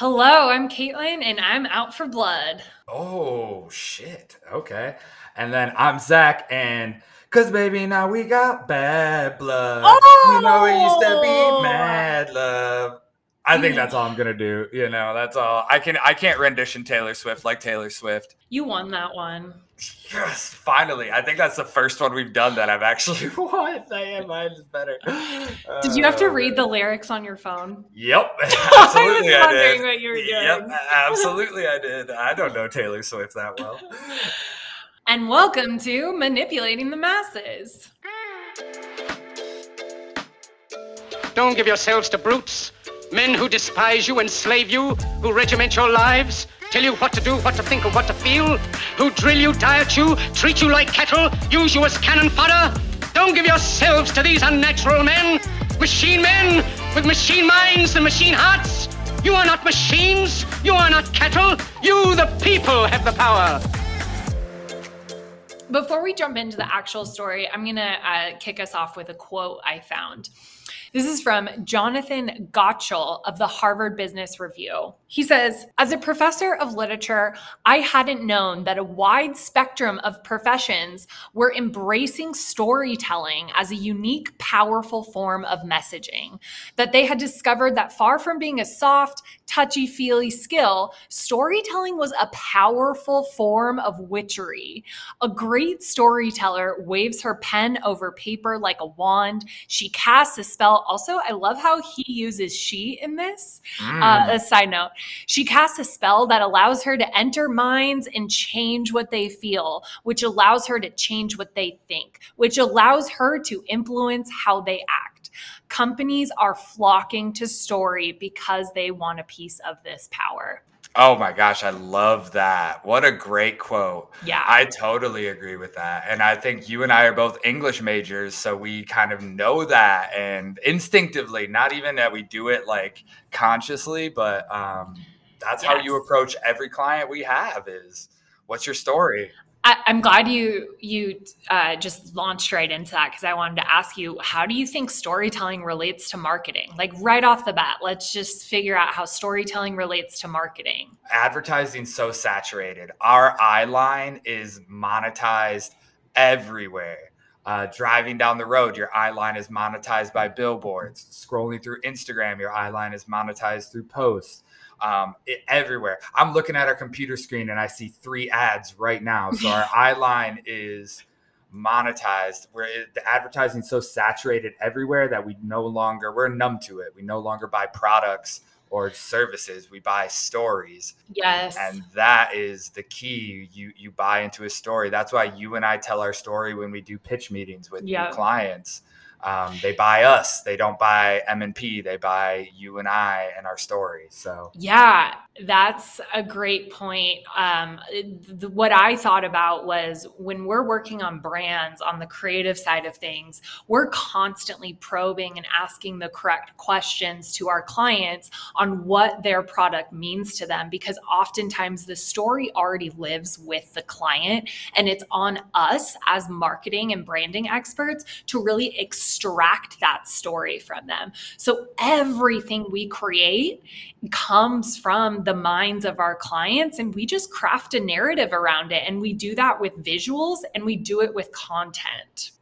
Hello, I'm Kaitlin and I'm out for blood. Oh, shit. Okay. And then I'm Zach and Cause baby, now we got bad blood. Oh! You know, it used to be oh! mad love. I think that's all I'm gonna do. You know, that's all. I can. I can't rendition Taylor Swift like Taylor Swift. You won that one. Yes, finally. I think that's the first one we've done that I've actually won. I am. Mine is better. Did you have to Oh, read the lyrics on your phone? Yep, I absolutely. was I, wondering did. what you were doing. Yep, absolutely. I did. I don't know Taylor Swift that well. And welcome to Manipulating the Masses. Don't give yourselves to brutes, men who despise you, enslave you, who regiment your lives, tell you what to do, what to think, or what to feel, who drill you, diet you, treat you like cattle, use you as cannon fodder. Don't give yourselves to these unnatural men, machine men with machine minds and machine hearts. You are not machines, you are not cattle, you, the people, have the power. Before we jump into the actual story, I'm going to uh, kick us off with a quote I found. This is from Jonathan Gottschall of the Harvard Business Review. He says, As a professor of literature, I hadn't known that a wide spectrum of professions were embracing storytelling as a unique, powerful form of messaging. That they had discovered that far from being a soft, touchy feely skill, storytelling was a powerful form of witchery. A great storyteller waves her pen over paper like a wand. She casts a spell. Also, I love how he uses she in this. Uh, a side note, she casts a spell that allows her to enter minds and change what they feel, which allows her to change what they think, which allows her to influence how they act. Companies are flocking to story because they want a piece of this power. Oh my gosh, I love that. What a great quote. Yeah. I totally agree with that. And I think you and I are both English majors, so we kind of know that and instinctively, not even that we do it like consciously, but um, that's how you approach every client we have is what's your story? I, I'm glad you you uh, just launched right into that because I wanted to ask you how do you think storytelling relates to marketing? Like right off the bat, let's just figure out how storytelling relates to marketing. Advertising so saturated. Our eye line is monetized everywhere. Uh, driving down the road, your eye line is monetized by billboards. Scrolling through Instagram, your eye line is monetized through posts. Um, it, everywhere. I'm looking at our computer screen and I see three ads right now. So our eye line is monetized. Where it, the advertising's so saturated everywhere that we no longer we're numb to it. We no longer buy products or services. We buy stories Yes. and that is the key you you buy into a story that's why you and i tell our story when we do pitch meetings with Yeah. new clients um, they buy us. They don't buy m&p they buy you and i and our story. So Yeah, that's a great point. Um, what I thought about was when we're working on brands on the creative side of things, we're constantly probing and asking the correct questions to our clients on what their product means to them because oftentimes the story already lives with the client and it's on us as marketing and branding experts to really extract that story from them. So everything we create comes from the minds of our clients and we just craft a narrative around it and we do that with visuals and we do it with content.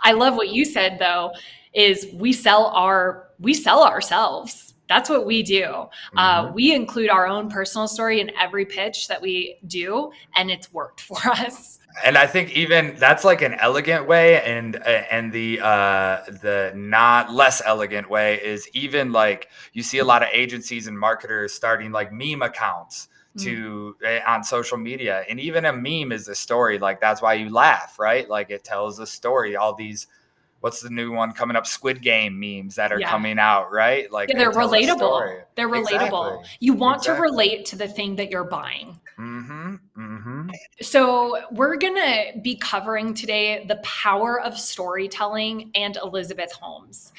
I love what you said though is we sell our we sell ourselves. That's what we do. Uh, Mhm. we include our own personal story in every pitch that we do, and it's worked for us. And i think even that's like an elegant way and and the uh the not less elegant way is even like you see a lot of agencies and marketers starting like meme accounts to eh, on social media. And even a meme is a story. Like that's why you laugh right? Like it tells a story. All these what's the new one coming up squid game memes that are Yeah. coming out right like Yeah, they're relatable. They're relatable. Exactly. You want to relate to the thing that you're buying. mm-hmm mm-hmm So, we're going to be covering today the power of storytelling and Elizabeth Holmes.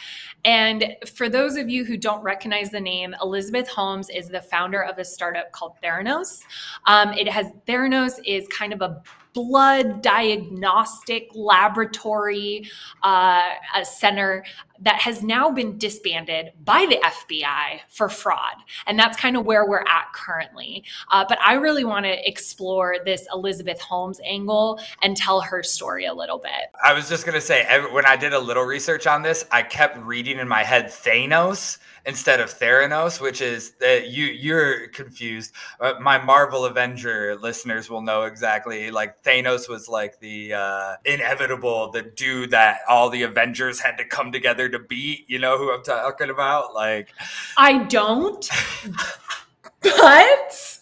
And for those of you who don't recognize the name, Elizabeth Holmes is the founder of a startup called Theranos. Um, it has Theranos is kind of a blood diagnostic laboratory uh, center that has now been disbanded by the FBI for fraud. And that's kind of where we're at currently. Uh, but I really want to explore this Elizabeth Holmes angle and tell her story a little bit. I was just going to say, when I did a little research on this, I kept reading in my head Thanos instead of Theranos, which is that uh, you you're confused. Uh, my Marvel Avenger listeners will know exactly. Like Thanos was like the uh, inevitable, the dude that all the Avengers had to come together to beat. You know who I'm talking about? Like, I don't, but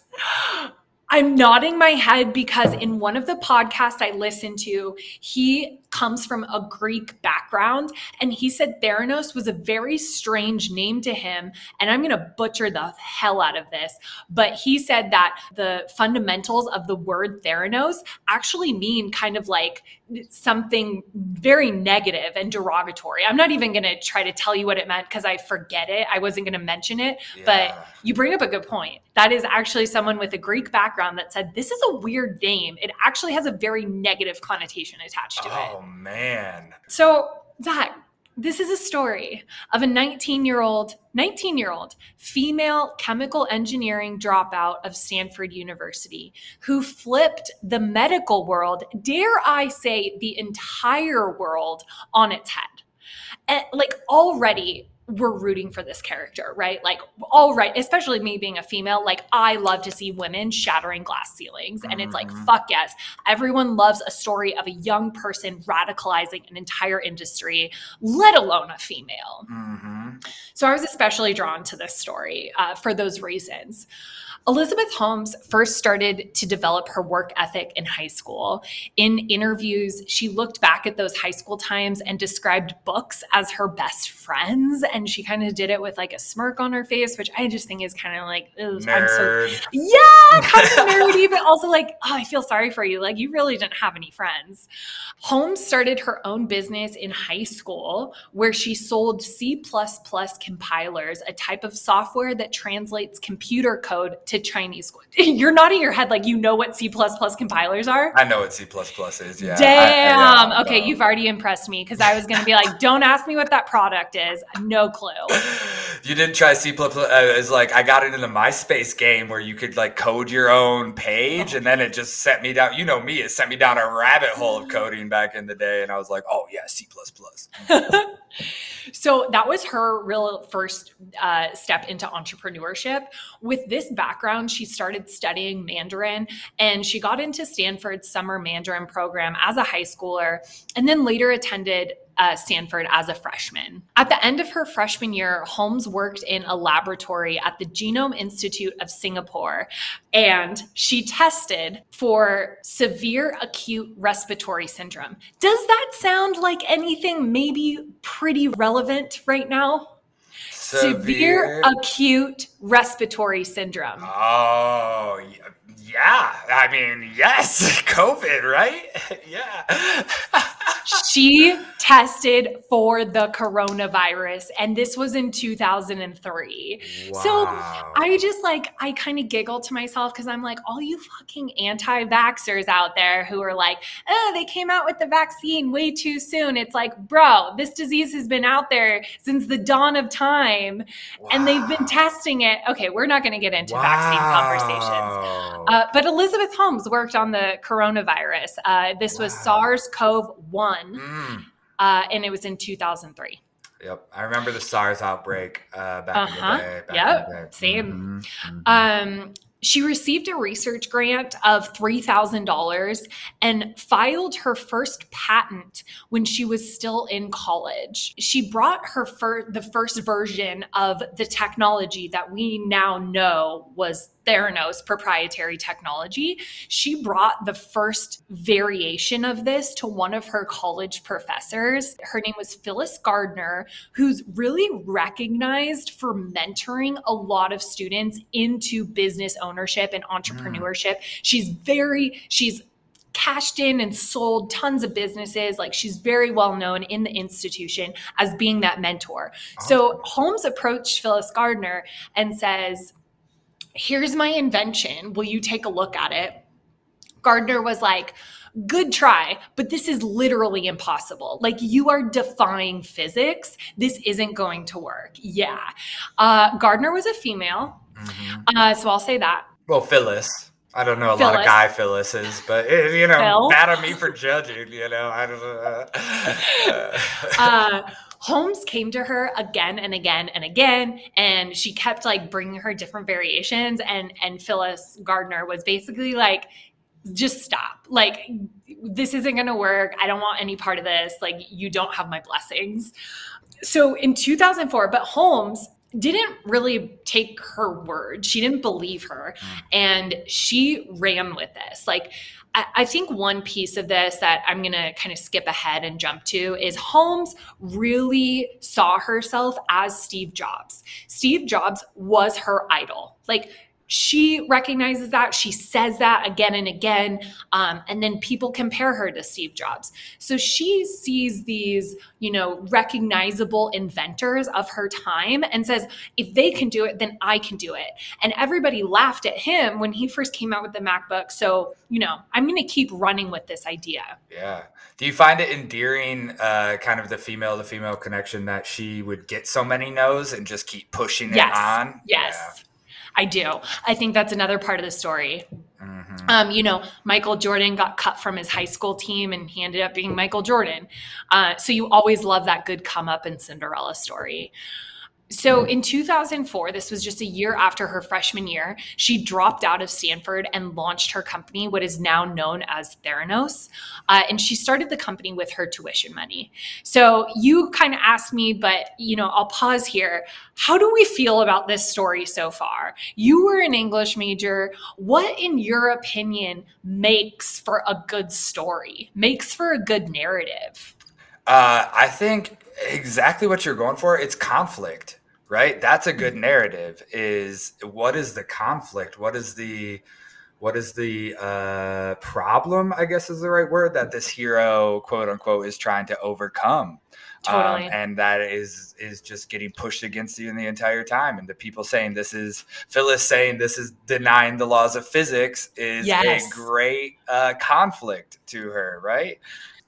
I'm nodding my head because in one of the podcasts I listened to, he comes from a Greek background and he said Theranos was a very strange name to him. And I'm going to butcher the hell out of this, but he said that the fundamentals of the word Theranos actually mean kind of like something very negative and derogatory. I'm not even going to try to tell you what it meant because I forget it. I wasn't going to mention it, yeah. but you bring up a good point. That is actually someone with a Greek background that said this is a weird name. It actually has a very negative connotation attached to oh, it. Oh man. So, Zach, this is a story of a 19 year old 19 year old female chemical engineering dropout of stanford university who flipped the medical world dare i say the entire world on its head and like already we're rooting for this character, right? Like, all right, especially me being a female, like, I love to see women shattering glass ceilings. And it's like, mm-hmm. fuck yes. Everyone loves a story of a young person radicalizing an entire industry, let alone a female. Mm-hmm. So I was especially drawn to this story uh, for those reasons. Elizabeth Holmes first started to develop her work ethic in high school. In interviews, she looked back at those high school times and described books as her best friends. And she kind of did it with like a smirk on her face, which I just think is kind of like, Nerd. So, yeah, kind of nerdy, but also like, oh, I feel sorry for you. Like, you really didn't have any friends. Holmes started her own business in high school where she sold C compilers, a type of software that translates computer code to Chinese. You're nodding your head like you know what C compilers are. I know what C is. Yeah. Damn. I, yeah, okay, no. you've already impressed me because I was going to be like, don't ask me what that product is. No clue. You didn't try C. Uh, it's like I got into the MySpace game where you could like code your own page, and then it just sent me down. You know me, it sent me down a rabbit hole of coding back in the day, and I was like, oh yeah, C. So that was her real first uh, step into entrepreneurship. With this background, she started studying Mandarin and she got into Stanford's summer Mandarin program as a high schooler and then later attended uh, Stanford as a freshman. At the end of her freshman year, Holmes worked in a laboratory at the Genome Institute of Singapore, and she tested for severe acute respiratory syndrome. Does that sound like anything maybe pretty relevant right now? Severe, severe acute respiratory syndrome. Oh, yeah. I mean, yes, COVID, right? yeah she tested for the coronavirus and this was in 2003 wow. so i just like i kind of giggle to myself because i'm like all you fucking anti-vaxxers out there who are like oh they came out with the vaccine way too soon it's like bro this disease has been out there since the dawn of time wow. and they've been testing it okay we're not going to get into wow. vaccine conversations uh, but elizabeth holmes worked on the coronavirus uh, this was sars-cov-1 mm. uh, and it was in 2003. Yep, I remember the SARS outbreak uh, back uh-huh. in the uh-huh. day. yep, the day. same. Mm-hmm. Mm-hmm. Um, she received a research grant of $3,000 and filed her first patent when she was still in college. She brought her fir- the first version of the technology that we now know was Theranos proprietary technology. She brought the first variation of this to one of her college professors. Her name was Phyllis Gardner, who's really recognized for mentoring a lot of students into business ownership and entrepreneurship. Mm. She's very, she's cashed in and sold tons of businesses. Like she's very well known in the institution as being that mentor. So Holmes approached Phyllis Gardner and says, here's my invention. Will you take a look at it? Gardner was like, good try, but this is literally impossible. Like you are defying physics. This isn't going to work. Yeah. Uh, Gardner was a female. Mm-hmm. Uh, so I'll say that. Well, Phyllis. I don't know a Phyllis. lot of guy Phyllis's, but it, eh, you know, Phil? bad on me for judging. You know, I don't know. uh, Holmes came to her again and again and again, and she kept like bringing her different variations. And and Phyllis Gardner was basically like, just stop. Like, this isn't going to work. I don't want any part of this. Like, you don't have my blessings. So in 2004, but Holmes didn't really take her word. She didn't believe her. Mm. And she ran with this. Like, I think one piece of this that I'm going to kind of skip ahead and jump to is Holmes really saw herself as Steve Jobs. Steve Jobs was her idol. Like, she recognizes that she says that again and again um, and then people compare her to steve jobs. So she sees these you know recognizable inventors of her time and says if they can do it then i can do it. And everybody laughed at him when he first came out with the macbook. So you know i'm going to keep running with this idea. Yeah. Do you find it endearing uh, kind of the female to female connection that she would get so many no's and just keep pushing yes. it on? Yes. Yeah. I do. I think that's another part of the story. Mm-hmm. Um, you know, Michael Jordan got cut from his high school team and he ended up being Michael Jordan. Uh, so you always love that good come up in Cinderella story. So in 2004, this was just a year after her freshman year, she dropped out of Stanford and launched her company, what is now known as Theranos. Uh, and she started the company with her tuition money. So you kind of asked me, but you know, I'll pause here. How do we feel about this story so far? You were an English major. What, in your opinion, makes for a good story? Makes for a good narrative? Uh, I think exactly what you're going for. It's conflict, right? That's a good mm-hmm. narrative. Is what is the conflict? What is the what is the uh, problem? I guess is the right word that this hero, quote unquote, is trying to overcome. Um, totally. Um, and that is is just getting pushed against you in the entire time. And the people saying this is Phyllis saying this is denying the laws of physics is yes. a great uh, conflict to her, right?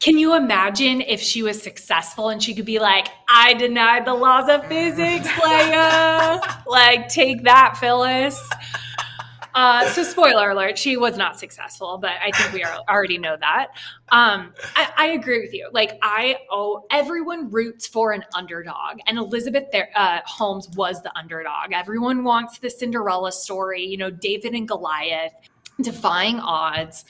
Can you imagine if she was successful and she could be like, I denied the laws of physics, Leia? like, take that, Phyllis. Uh, so, spoiler alert, she was not successful, but I think we are, already know that. Um, I, I, agree with you. Like, I oh, everyone roots for an underdog, and Elizabeth there, uh, Holmes was the underdog. Everyone wants the Cinderella story, you know, David and Goliath, defying odds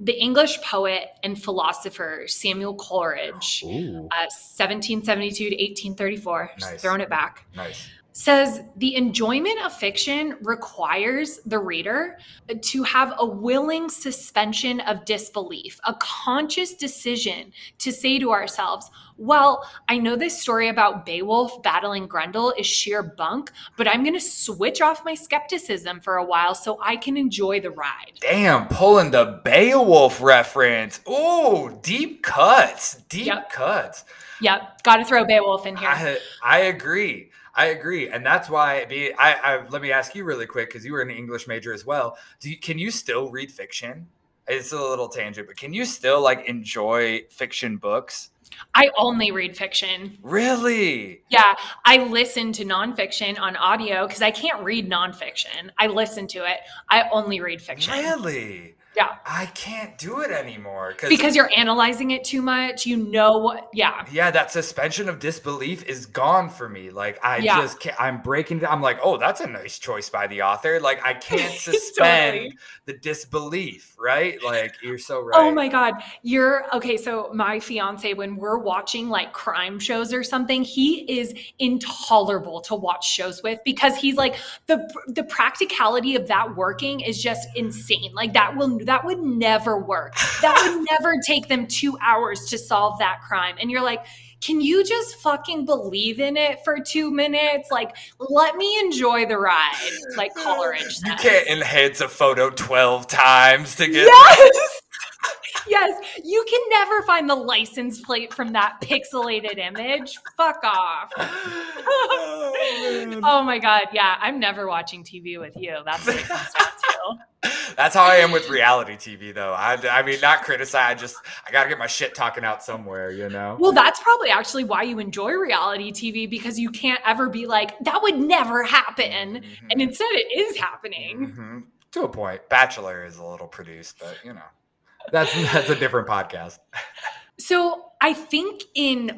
the English poet and philosopher Samuel Coleridge, uh, 1772 to 1834, nice. just throwing it back. Nice says the enjoyment of fiction requires the reader to have a willing suspension of disbelief, a conscious decision to say to ourselves, well, I know this story about Beowulf battling Grendel is sheer bunk, but I'm going to switch off my skepticism for a while so I can enjoy the ride. Damn, pulling the Beowulf reference. Ooh, deep cuts, deep yep. cuts. Yep, got to throw Beowulf in here. I, I agree. I agree, and that's why. Be, I, I let me ask you really quick because you were an English major as well. Do you, can you still read fiction? It's a little tangent, but can you still like enjoy fiction books? I only read fiction. Really? Yeah. I listen to nonfiction on audio because I can't read nonfiction. I listen to it. I only read fiction. Really? Yeah. I can't do it anymore because you're analyzing it too much. You know what? Yeah. Yeah, that suspension of disbelief is gone for me. Like I yeah. just can't, I'm breaking. I'm like, oh, that's a nice choice by the author. Like I can't suspend totally. the disbelief. Right? Like you're so oh right. Oh my god, you're okay. So my fiance, when we're watching like crime shows or something, he is intolerable to watch shows with because he's like the the practicality of that working is just insane. Like that will that would never work. That would never take them two hours to solve that crime. And you're like, can you just fucking believe in it for two minutes? Like, let me enjoy the ride, like Coleridge says. You can't enhance a photo 12 times to get. Yes! yes, you can never find the license plate from that pixelated image. Fuck off. oh, oh, my god, yeah, I'm never watching TV with you. That's what it comes down to. That's how I am with reality TV, though. I, I mean, not criticize. I just I gotta get my shit talking out somewhere, you know. Well, that's probably actually why you enjoy reality TV because you can't ever be like that would never happen, Mhm. and instead it is happening. Mhm. To a point. Bachelor is a little produced, but you know, that's that's a different podcast. So I think in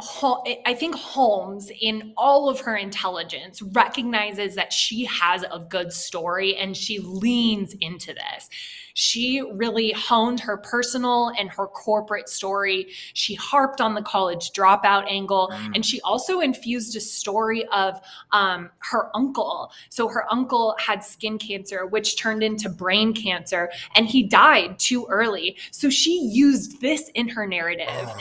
I think Holmes, in all of her intelligence, recognizes that she has a good story and she leans into this. She really honed her personal and her corporate story. She harped on the college dropout angle, Mm. and she also infused a story of um, her uncle. So her uncle had skin cancer, which turned into brain cancer, and he died too early. So she used this in her narrative. Oh,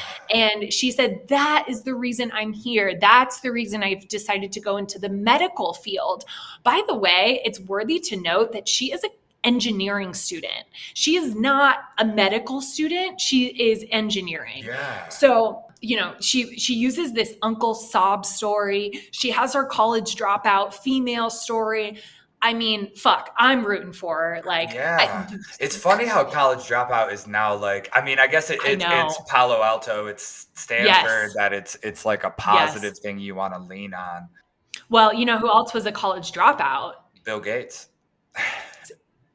And she said, That is the reason I'm here. That's the reason I've decided to go into the medical field. By the way, it's worthy to note that she is an engineering student. She is not a medical student, she is engineering. yeah. So, you know, she she uses this uncle sob story. She has her college dropout female story. I mean, fuck, I'm rooting for her. Like, Yeah. I, It's funny how college dropout is now like. I mean, I guess it, it know. it's Palo Alto, it's Stanford. Yes. That it's it's like a positive thing you want to lean on. well, you know who else was a college dropout? Bill Gates.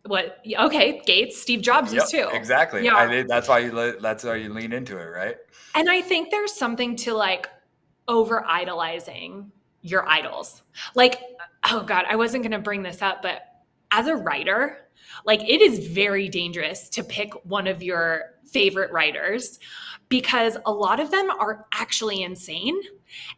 What? Okay, Gates, Steve Jobs was Yep, too. Exactly. Yeah. I mean, that's why you that's why you lean into it, right? And I think there's something to like over idolizing your idols. Like, oh God, I wasn't going to bring this up, but as a writer, like it is very dangerous to pick one of your favorite writers because a lot of them are actually insane.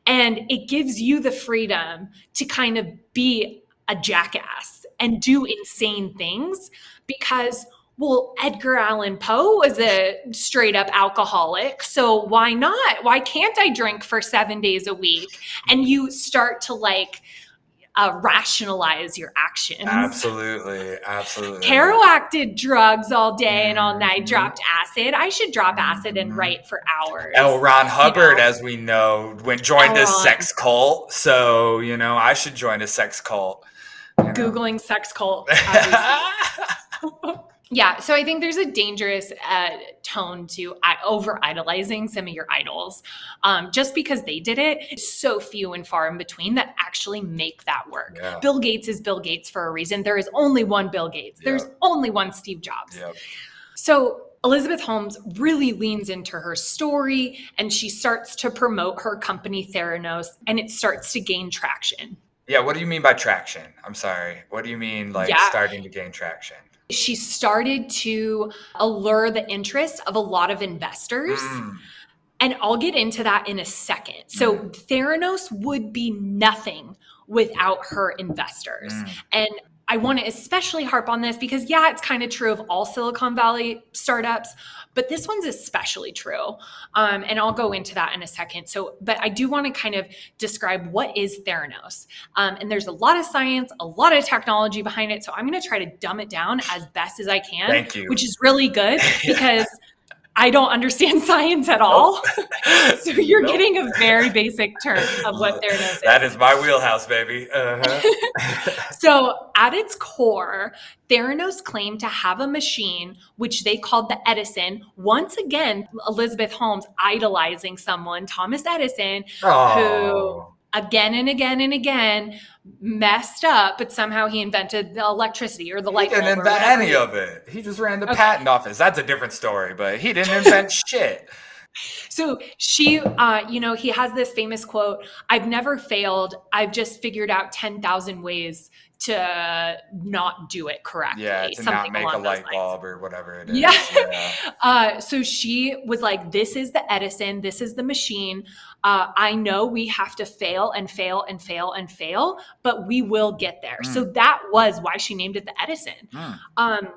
And it gives you the freedom to kind of be a jackass and do insane things because well, Edgar Allan Poe was a straight up alcoholic. So why not? Why can't I drink for seven days a week? And you start to like uh, rationalize your actions. Absolutely, absolutely. Kerouac did drugs all day and all night, Mhm. dropped acid. I should drop acid and Mhm. write for hours. L. Ron Hubbard, know. as we know, went joined L. a Ron. sex cult. So you know, I should join a sex cult. you know. Googling sex cult. as we speak. Yeah, so I think there's a dangerous uh, tone to over idolizing some of your idols. Um, just because they did it, so few and far in between that actually make that work. Yeah. Bill Gates is Bill Gates for a reason. There is only one Bill Gates. There's only one Steve Jobs. Yep. So Elizabeth Holmes really leans into her story and she starts to promote her company Theranos and it starts to gain traction. Yeah. What do you mean by traction? I'm sorry. What do you mean like Yeah. starting to gain traction? She started to allure the interest of a lot of investors. Mm, And I'll get into that in a second. So Theranos would be nothing without her investors. mm. And I want to especially harp on this because, yeah, it's kind of true of all Silicon Valley startups, but this one's especially true. Um, and I'll go into that in a second. So, but I do want to kind of describe what is Theranos. Um, and there's a lot of science, a lot of technology behind it. So I'm going to try to dumb it down as best as I can, Thank you. which is really good because I don't understand science at all. So you're Nope. getting a very basic term of what Theranos is. That is my wheelhouse, baby. Uh-huh. So, at its core, Theranos claimed to have a machine which they called the Edison. Once again, Elizabeth Holmes idolizing someone, Thomas Edison, oh. again and again and again messed up, but somehow he invented the electricity or the light bulb. didn't invent any of it. He just ran the Okay. patent office. That's a different story, but he didn't invent shit. So she, uh, you know, he has this famous quote I've never failed. I've just figured out 10,000 ways to not do it correctly. Yeah, to something not make a light bulb or whatever it is. Yeah. yeah. Uh, so she was like, This is the Edison, this is the machine. Uh, I know we have to fail and fail and fail and fail, but we will get there. So that was why she named it the Edison. Mm. Um,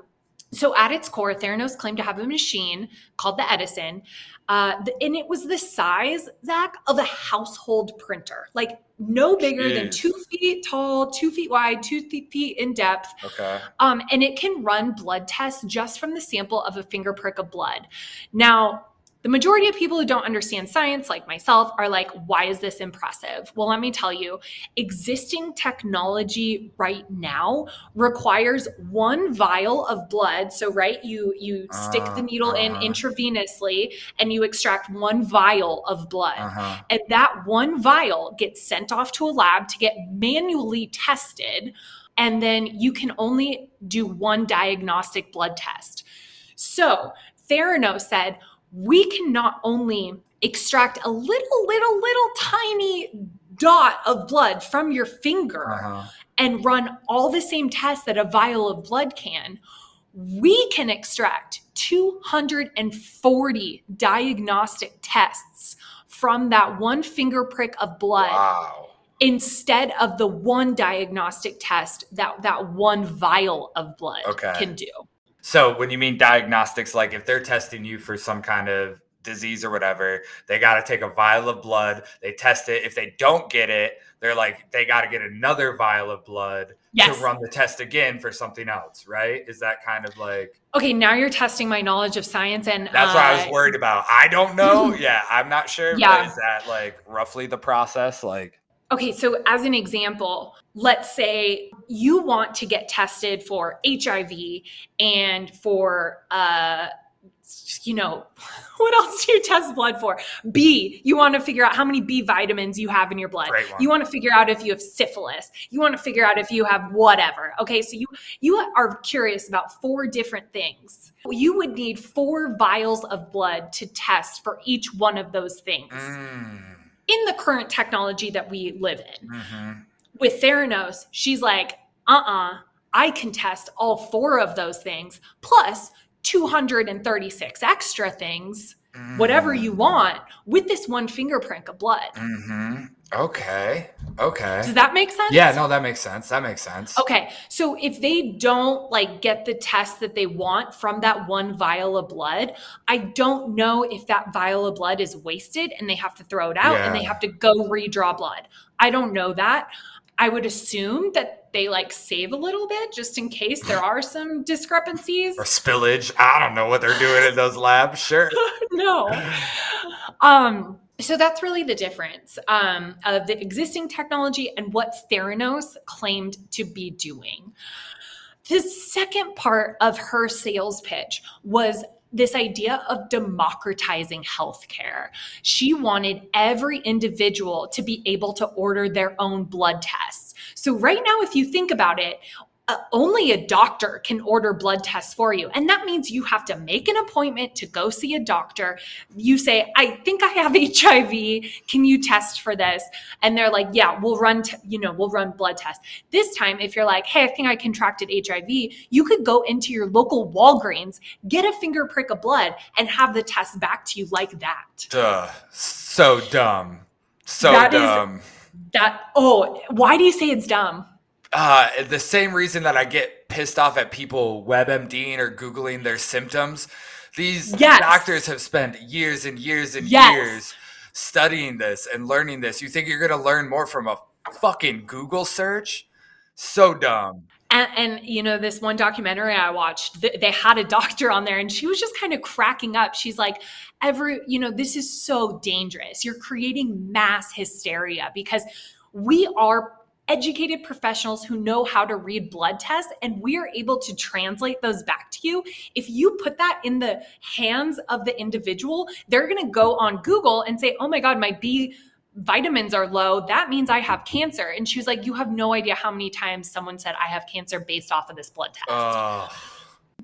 so at its core, Theranos claimed to have a machine called the Edison. Uh, and it was the size, Zach, of a household printer, like no bigger than two feet tall, two feet wide, two fe- feet in depth. Okay. Um, and it can run blood tests just from the sample of a finger prick of blood. Now, The majority of people who don't understand science, like myself, are like, why is this impressive? Well, let me tell you, existing technology right now requires one vial of blood. So, right, you you stick the needle uh, uh-huh. in intravenously and you extract one vial of blood. Uh-huh. And that one vial gets sent off to a lab to get manually tested. And then you can only do one diagnostic blood test. So, Theranos said, we can not only extract a little, little, little tiny dot of blood from your finger uh-huh. and run all the same tests that a vial of blood can, we can extract 240 diagnostic tests from that one finger prick of blood. Wow. Instead of the one diagnostic test that that one vial of blood okay. can do. So when you mean diagnostics, like if they're testing you for some kind of disease or whatever, they got to take a vial of blood. They test it. If they don't get it, they're like they got to get another vial of blood yes. to run the test again for something else, right? Is that kind of like okay? Now you're testing my knowledge of science, and that's uh, what I was worried about. I don't know. yeah, I'm not sure. Yeah, is that like roughly the process? Like Okay, so as an example, let's say you want to get tested for HIV and for, uh, you know, what else do you test blood for? B, you want to figure out how many B vitamins you have in your blood. You want to figure out if you have syphilis. You want to figure out if you have whatever. Okay, so you you are curious about four different things. You would need four vials of blood to test for each one of those things. Mm in the current technology that we live in. Mm-hmm. With Theranos, she's like, uh uh-uh, uh I can test all four of those things plus 236 extra things, mm-hmm. whatever you want, with this one fingerprint of blood. Mm-hmm. Okay. Okay. Does that make sense? Yeah, no, that makes sense. That makes sense. Okay. So if they don't like get the test that they want from that one vial of blood, I don't know if that vial of blood is wasted and they have to throw it out yeah. and they have to go redraw blood. I don't know that. I would assume that they like save a little bit just in case there are some discrepancies or spillage. I don't know what they're doing in those labs. Sure. no. Um so that's really the difference um, of the existing technology and what Theranos claimed to be doing. The second part of her sales pitch was this idea of democratizing healthcare. She wanted every individual to be able to order their own blood tests. So, right now, if you think about it, uh, only a doctor can order blood tests for you. And that means you have to make an appointment to go see a doctor. You say, I think I have HIV. Can you test for this? And they're like, yeah, we'll run, t- you know, we'll run blood tests. This time, if you're like, hey, I think I contracted HIV, you could go into your local Walgreens, get a finger prick of blood, and have the test back to you like that. Duh. So dumb. So that dumb. Is, that, oh, why do you say it's dumb? Uh, the same reason that I get pissed off at people WebMDing or Googling their symptoms. These yes. doctors have spent years and years and yes. years studying this and learning this. You think you're going to learn more from a fucking Google search? So dumb. And, and, you know this one documentary i watched th- they had a doctor on there and she was just kind of cracking up she's like every you know this is so dangerous you're creating mass hysteria because we are educated professionals who know how to read blood tests and we are able to translate those back to you. If you put that in the hands of the individual they're going to go on google and say oh my god my b vitamins are low. That means i have cancer. And she was like you have no idea how many times someone said i have cancer based off of this blood test uh,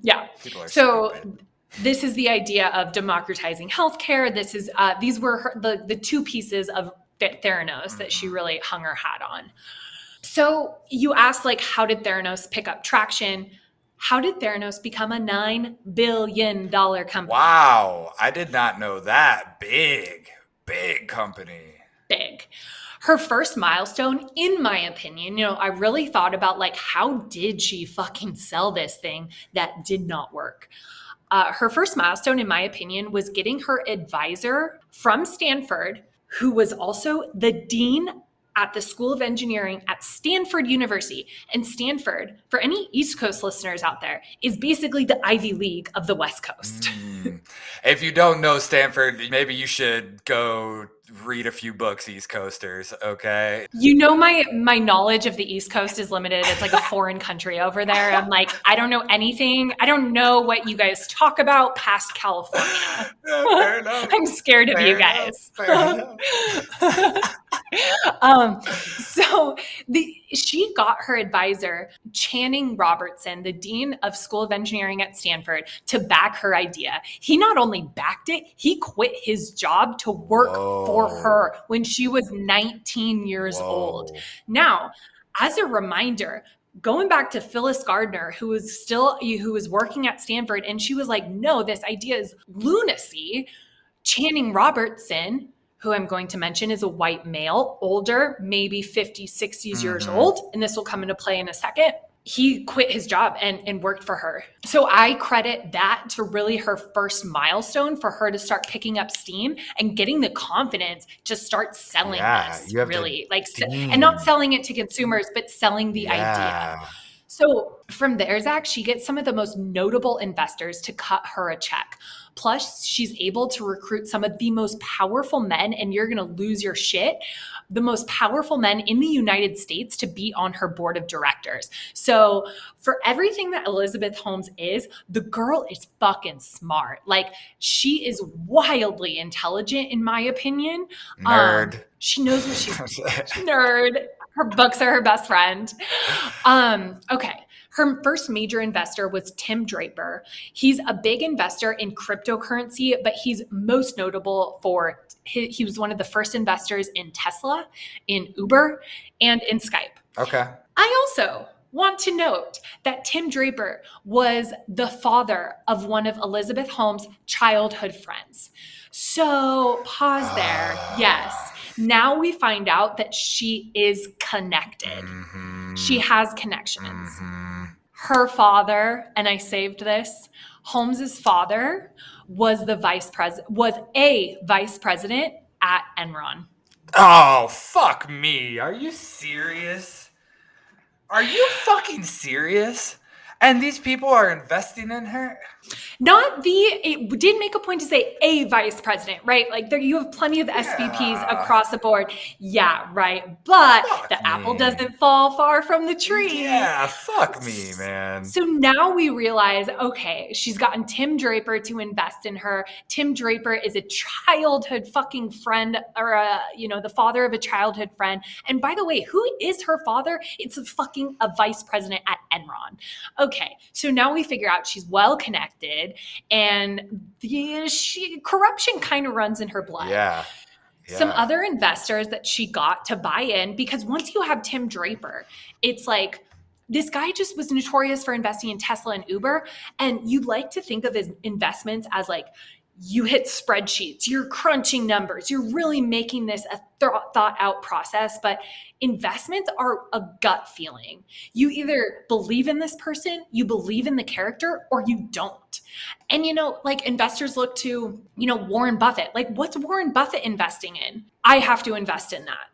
yeah. So stupid. this is the idea of democratizing healthcare. This is uh, these were her, the the two pieces of Theranos that she mm-hmm. really hung her hat on. So you asked, like, how did Theranos pick up traction? How did Theranos become a $9 billion company? Wow. I did not know that. Big, big company. Big. Her first milestone, in my opinion, you know, I really thought about like, how did she fucking sell this thing that did not work? Uh, her first milestone, in my opinion, was getting her advisor from Stanford, who was also the dean at the School of Engineering at Stanford University. And Stanford, for any East Coast listeners out there, is basically the Ivy League of the West Coast. Mm. If you don't know Stanford, maybe you should go read a few books, East Coasters. Okay. You know my my knowledge of the East Coast is limited. It's like a foreign country over there. I'm like, I don't know anything. I don't know what you guys talk about past California. Fair enough. I'm scared of you enough. guys. Um, so the she got her advisor Channing Robertson, the dean of School of Engineering at Stanford, to back her idea. He not only backed it, he quit his job to work for her when she was 19 years old. Now, as a reminder, going back to Phyllis Gardner, who was still who was working at Stanford, and she was like, "No, this idea is lunacy." Channing Robertson, who I'm going to mention, is a white male, older, maybe 50, 60s years Mhm. old, and this will come into play in a second. He quit his job and, and worked for her. So I credit that to really her first milestone for her to start picking up steam and getting the confidence to start selling Yeah, this. you have to- Really, like, and not selling it to consumers, but selling the idea. Yeah. So from there, Zach, she gets some of the most notable investors to cut her a check. Plus, she's able to recruit some of the most powerful men, and you're going to lose your shit. The most powerful men in the United States to be on her board of directors. So, for everything that Elizabeth Holmes is, the girl is fucking smart. Like, she is wildly intelligent, in my opinion. Um, Nerd. she knows what she's nerd. Her books are her best friend. Um, okay. Her first major investor was Tim Draper. He's a big investor in cryptocurrency, but he's most notable for he, he was one of the first investors in Tesla, in Uber, and in Skype. okay. I also want to note that Tim Draper was the father of one of Elizabeth Holmes' childhood friends. So, pause there. Yes. Now we find out that she is connected. Mhm. She has connections. Mhm. Her father, and I saved this, Holmes's father was the vice president was a vice president at Enron. Oh, fuck me. Are you serious? Are you fucking serious? And these people are investing in her? Not the, it did make a point to say a vice president, right? Like there, you have plenty of SVPs Yeah. across the board. Yeah, right. But Fuck the apple doesn't fall far from the tree. Yeah, fuck me, man. So now we realize, okay, she's gotten Tim Draper to invest in her. Tim Draper is a childhood fucking friend, or a, you know, the father of a childhood friend. And by the way, who is her father? It's a fucking a vice president at Enron. Okay, so now we figure out she's well connected, and the she corruption kind of runs in her blood Yeah. some other investors that she got to buy in because once you have Tim Draper, it's like this guy just was notorious for investing in Tesla and Uber. And you'd like to think of his investments as like you hit spreadsheets, you're crunching numbers, you're really making this a th- thought out process. But investments are a gut feeling. You either believe in this person, you believe in the character, or you don't. And you know, like investors look to, you know, Warren Buffett. Like, what's Warren Buffett investing in? I have to invest in that.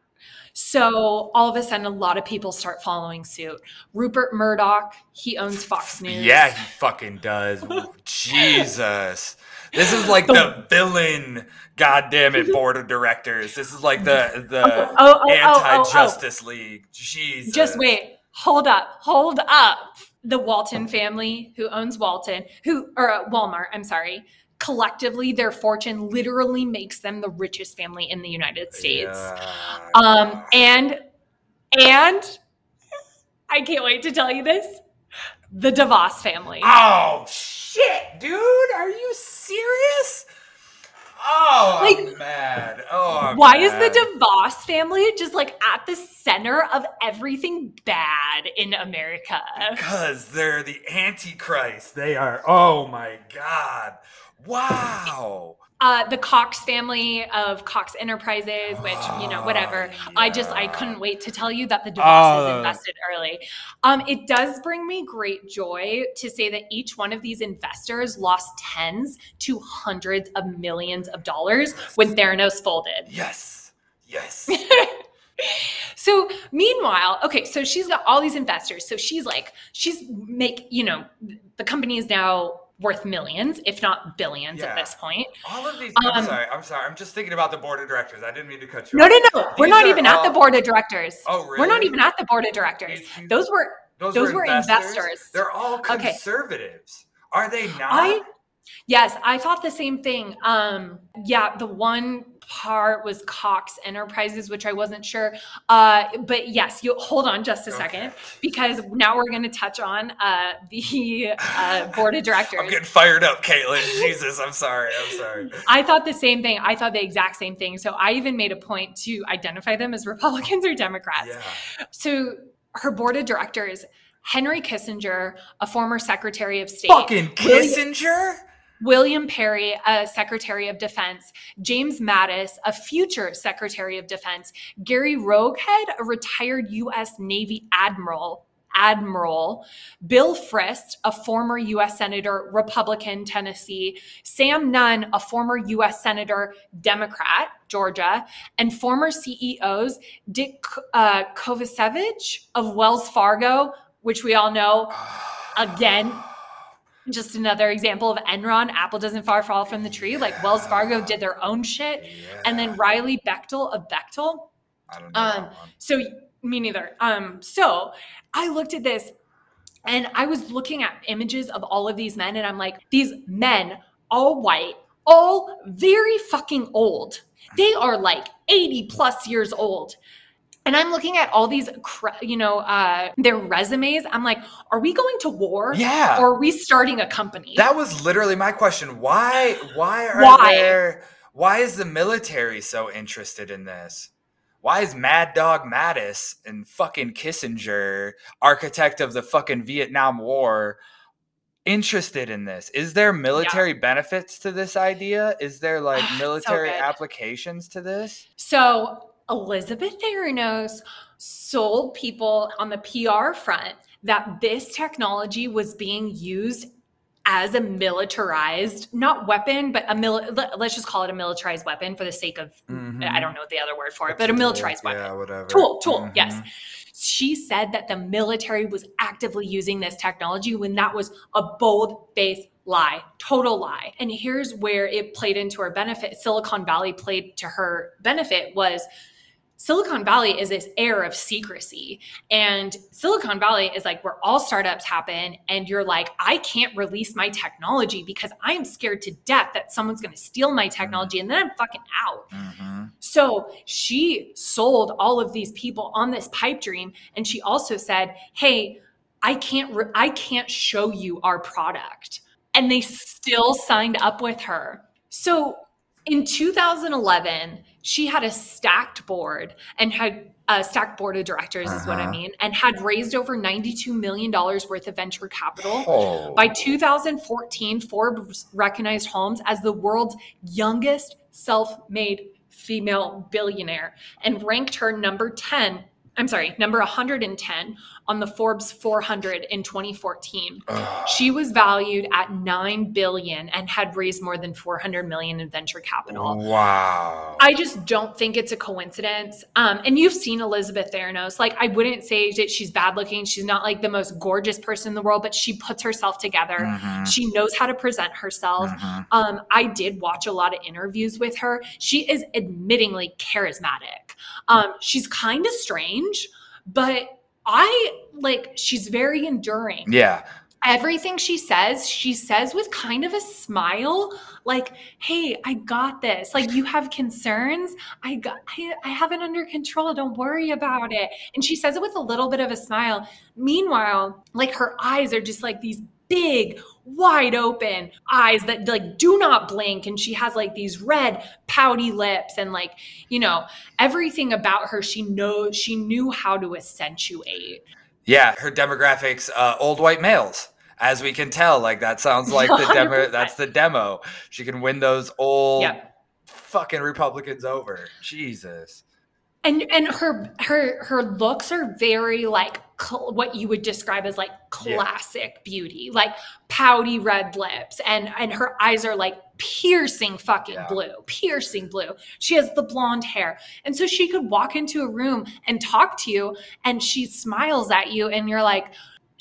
So all of a sudden, a lot of people start following suit. Rupert Murdoch, he owns Fox News. Yeah, he fucking does. Jesus. This is like the villain, goddamn it, board of directors. This is like the the Oh, oh, oh, oh, oh. anti-justice league. Jesus. Just wait. Hold up. Hold up. The Walton family, who owns Walton, who or uh, Walmart, I'm sorry. Collectively, their fortune literally makes them the richest family in the United States. Yeah. Um, and and I can't wait to tell you this: the DeVos family. Oh shit, dude! Are you serious? Oh, I'm Like, mad. Oh, I'm Why is the mad. DeVos family just like at the center of everything bad in America? Because they're the Antichrist. They are. Oh my god! Wow. Uh, the Cox family of Cox Enterprises, which you know, whatever. I just I couldn't wait to tell you that the DeVosses Oh. invested early. Um, it does bring me great joy to say that each one of these investors lost tens to hundreds of millions of dollars when Theranos folded. Yes. Yes. So meanwhile, okay, so she's got all these investors. So she's like, she's make, you know, the company is now worth millions, if not billions Yeah. at this point. All of these. I'm Um, sorry. I'm sorry. I'm just thinking about the board of directors. I didn't mean to cut you. No, off. no, no. We're not even at the board of directors. Oh, really? We're not even at the board of directors. Those were Those, those were, were investors. investors. They're all Okay. conservatives. Are they not? I yes, I thought the same thing. Um, yeah, the one part was Cox Enterprises, which I wasn't sure. Uh, but yes, you hold on just a second because now we're going to touch on uh, the uh, board of directors. I'm getting fired up, Kaitlin. Jesus, I'm sorry. I'm sorry. I thought the same thing. I thought the exact same thing. So I even made a point to identify them as Republicans or Democrats. Yeah. So her board of directors, Henry Kissinger, a former Secretary of State, Fucking Kissinger. William Perry, a Secretary of Defense, James Mattis, a future Secretary of Defense, Gary Roughead, a retired U.S. Navy admiral. Admiral Bill Frist, a former U.S. Senator, Republican, Tennessee, Sam Nunn, a former U.S. Senator, Democrat, Georgia, and former CEOs Dick uh, Kovacevich of Wells Fargo, which we all know Again, just another example of Enron. Apple doesn't far fall from the tree. Like Wells Fargo did their own shit. And then Riley Bechtel of Bechtel. I don't know. um. So me neither. Um, so I looked at this and I was looking at images of all of these men, and I'm like, these men, all white, all very fucking old. They are like 80 plus years old. And I'm looking at all these, you know, uh, their resumes. I'm like, are we going to war? Yeah. Or are we starting a company? That was literally my question. Why? Why are Why? there? Why is the military so interested in this? Why is Mad Dog Mattis and fucking Kissinger, architect of the fucking Vietnam War, interested in this? Is there military benefits to this idea? Is there like Ah, it's so military applications to this? So Elizabeth Theranos sold people on the PR front that this technology was being used as a militarized, not weapon, but a mil- let- let's just call it a militarized weapon for the sake of I don't know the other word for it, but a militarized weapon. Yeah, whatever. Tool, tool, yes. Mhm. She said that the military was actively using this technology when that was a bold faced lie, total lie. And here's where it played into her benefit. Silicon Valley played to her benefit was Silicon Valley is this air of secrecy. And Silicon Valley is like where all startups happen. And you're like, I can't release my technology because I'm scared to death that someone's going to steal my technology and then I'm fucking out. Mhm. So she sold all of these people on this pipe dream, and she also said, "Hey, I can't, re- I can't show you our product," and they still signed up with her. So in 2011, she had a stacked board and had a stacked board of directors, is what I Uh-huh. mean, and had raised over 92 million dollars worth of venture capital. Oh. By 2014, Forbes recognized Holmes as the world's youngest self made female billionaire and ranked her number 10, I'm sorry, number 110 on the Forbes 400 in 2014. Ugh. She was valued at 9 billion and had raised more than 400 million in venture capital. Wow. I just don't think it's a coincidence. Um, and you've seen Elizabeth Theranos. Like, I wouldn't say that she's bad looking. She's not like the most gorgeous person in the world, but she puts herself together. Mhm. She knows how to present herself. Mhm. Um, I did watch a lot of interviews with her. She is admittingly charismatic. Um, she's kind of strange, but I like she's very enduring Yeah. everything she says, she says with kind of a smile, like, "Hey, I got this. Like, you have concerns. I got, I, I have it under control. Don't worry about it." And she says it with a little bit of a smile. Meanwhile, like her eyes are just like these big, wide open eyes that like do not blink, and she has like these red, pouty lips, and like you know everything about her. She knows she knew how to accentuate. Yeah, her demographics, uh, old white males. As we can tell, like that sounds like the demo. 100%. That's the demo. She can win those old Yep. fucking Republicans over. Jesus. And and her her her looks are very like cl- what you would describe as like classic yeah. beauty like pouty red lips and and her eyes are like piercing fucking yeah. blue piercing blue she has the blonde hair and so she could walk into a room and talk to you and she smiles at you and you're like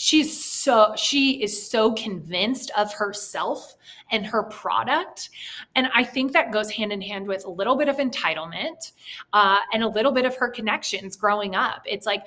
she's so she is so convinced of herself and her product. And i think that goes hand in hand with a little bit of entitlement uh, and a little bit of her connections growing up. It's like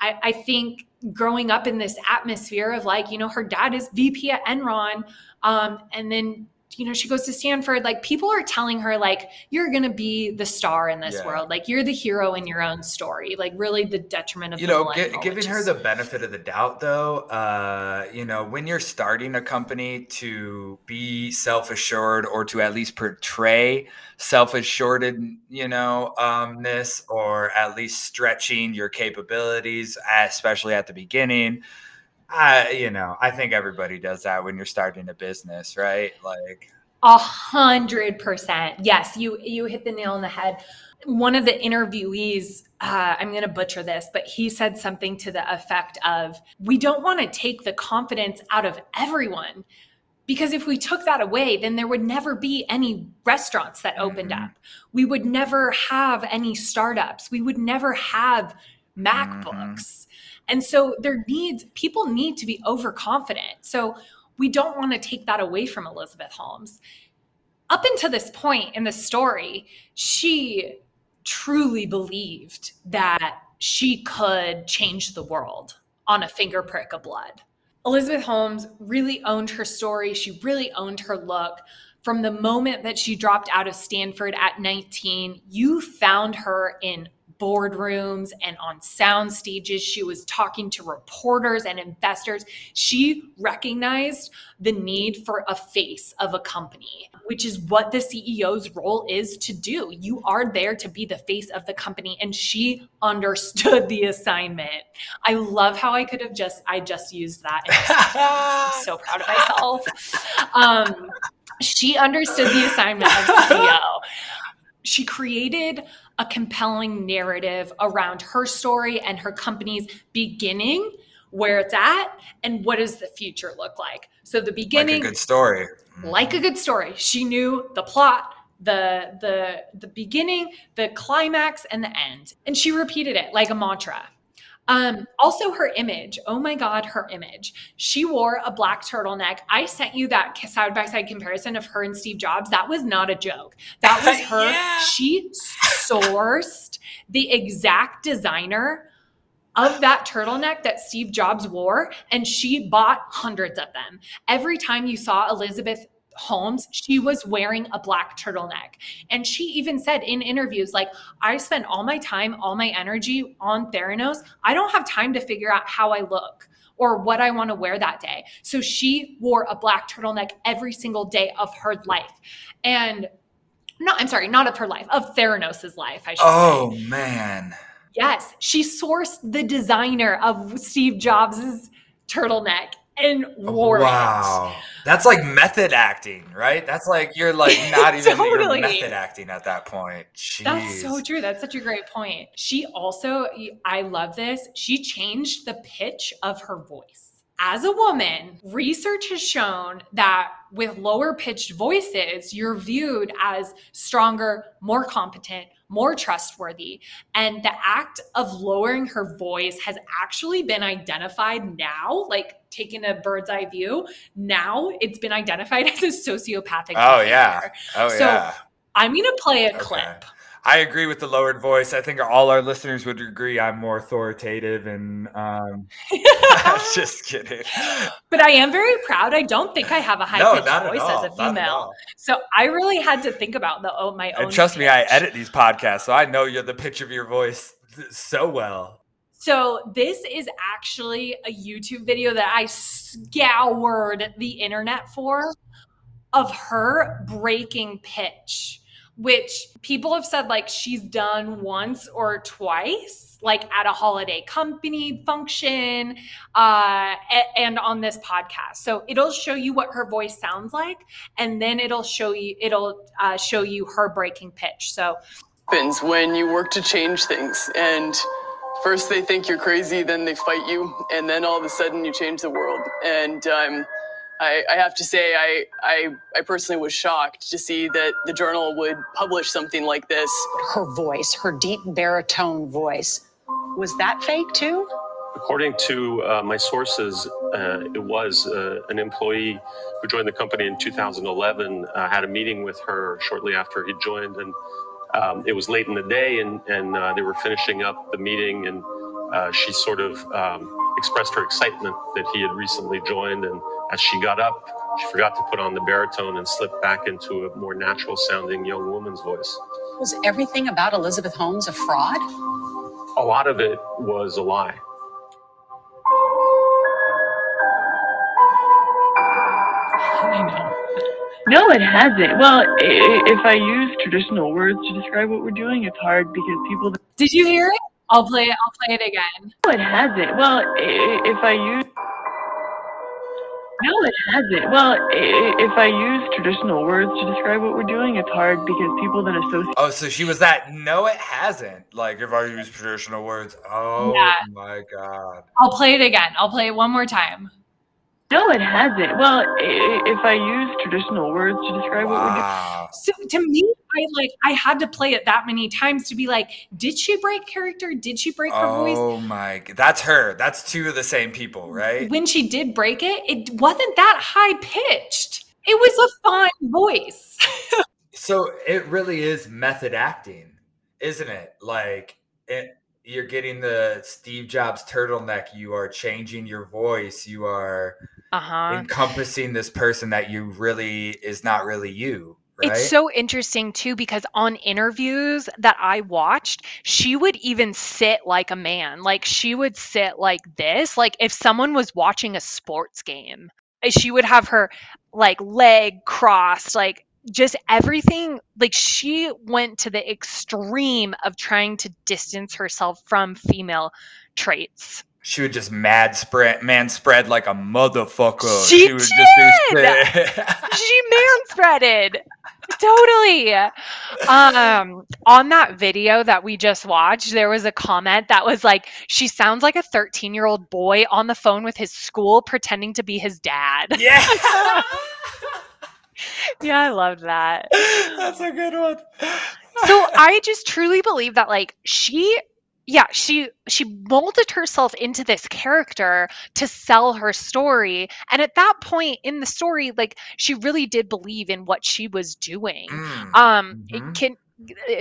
I, I, think growing up in this atmosphere of like you know her dad is vp at enron um, and then you know, she goes to Stanford. Like people are telling her, like, you're gonna be the star in this yeah. world. Like you're the hero in your own story. Like really the detriment of you know, giving her is... the benefit of the doubt though, uh, you know, when you're starting a company to be self-assured or to at least portray self-assured, you know, umness or at least stretching your capabilities, especially at the beginning I, you know, I think everybody does that when you're starting a business, right? Like a hundred percent. Yes, you you hit the nail on the head. One of the interviewees, uh, I'm going to butcher this, but he said something to the effect of, "We don't want to take the confidence out of everyone." Because if we took that away, then there would never be any restaurants that opened mm-hmm. up. We would never have any startups. We would never have MacBooks. Mm-hmm and so there needs people need to be overconfident. So we don't want to take that away from Elizabeth Holmes. Up until this point in the story, she truly believed that she could change the world on a finger prick of blood. Elizabeth Holmes really owned her story. She really owned her look. From the moment that she dropped out of Stanford at 19, you found her in boardrooms and on sound stages. She was talking to reporters and investors. She recognized the need for a face of a company, which is what the CEO's role is to do. You are there to be the face of the company. And she understood the assignment. I love how I could have just, I just used that. I'm so proud of myself. Um, she understood the assignment of CEO. She created a compelling narrative around her story and her company's beginning, where it's at, and what does the future look like. So the beginning, like a good story, mm-hmm. like a good story. She knew the plot, the the the beginning, the climax, and the end, and she repeated it like a mantra. Um, also, her image. Oh my God, her image. She wore a black turtleneck. I sent you that side by side comparison of her and Steve Jobs. That was not a joke. That was her. yeah. She sourced the exact designer of that turtleneck that Steve Jobs wore, and she bought hundreds of them. Every time you saw Elizabeth Holmes, she was wearing a black turtleneck. And she even said in interviews, like, I spend all my time, all my energy on Theranos. I don't have time to figure out how I look or what I want to wear that day. So she wore a black turtleneck every single day of her life. And no, I'm sorry, not of her life, of Theranos's life, I should oh, say. Oh man. Yes. She sourced the designer of Steve Jobs's turtleneck and oh, wore wow. it. That's like method acting, right? That's like you're like not even totally. method acting at that point. Jeez. That's so true. That's such a great point. She also, I love this. She changed the pitch of her voice. As a woman, research has shown that with lower pitched voices, you're viewed as stronger, more competent, more trustworthy. And the act of lowering her voice has actually been identified now, like taking a bird's eye view. Now it's been identified as a sociopathic. Oh, behavior. yeah. Oh, so yeah. I'm going to play a okay. clip. I agree with the lowered voice. I think all our listeners would agree I'm more authoritative and um just kidding. But I am very proud. I don't think I have a high pitched no, voice as a female. So I really had to think about the oh my own. And trust pitch. me, I edit these podcasts, so I know you're the pitch of your voice so well. So this is actually a YouTube video that I scoured the internet for of her breaking pitch which people have said like she's done once or twice like at a holiday company function uh, and on this podcast. So it'll show you what her voice sounds like and then it'll show you it'll uh, show you her breaking pitch. So happens when you work to change things and first they think you're crazy then they fight you and then all of a sudden you change the world. And um, I, I, have to say I, I, I personally was shocked to see that the journal would publish something like this. Her voice her deep baritone voice was that fake too? According to uh, my sources, uh, it was uh, an employee who joined the company in 2011, uh, had a meeting with her shortly after he joined, and um, it was late in the day, and, and uh, they were finishing up the meeting, and uh, she sort of um, expressed her excitement that he had recently joined, and as she got up, she forgot to put on the baritone and slipped back into a more natural sounding young woman's voice. Was everything about Elizabeth Holmes a fraud? A lot of it was a lie. I know. No, it hasn't. Well, if I use traditional words to describe what we're doing, it's hard because people. Did you hear it? I'll play it. I'll play it again. No, it hasn't. Well, if I use. No, it hasn't. Well, if I use traditional words to describe what we're doing, it's hard because people then associate. Oh, so she was that? No, it hasn't. Like if I use traditional words. Oh yeah. my god. I'll play it again. I'll play it one more time. No, it hasn't. Well, if I use traditional words to describe wow. what we're doing. So to me, I like I had to play it that many times to be like, did she break character? Did she break her oh voice? Oh my, that's her. That's two of the same people, right? When she did break it, it wasn't that high pitched. It was a fine voice. so it really is method acting, isn't it? Like it you're getting the Steve Jobs turtleneck. You are changing your voice. You are uh-huh. encompassing this person that you really is not really you. Right? It's so interesting too because on interviews that I watched, she would even sit like a man. Like she would sit like this. Like if someone was watching a sports game, eh, she would have her like leg crossed, like just everything like she went to the extreme of trying to distance herself from female traits she would just mad spread man spread like a motherfucker. She, she would did. just be she man spreaded. totally. Um on that video that we just watched, there was a comment that was like, she sounds like a 13 year old boy on the phone with his school pretending to be his dad. Yeah. yeah, I loved that. That's a good one. so I just truly believe that like she yeah she she molded herself into this character to sell her story and at that point in the story like she really did believe in what she was doing mm. um mm-hmm. can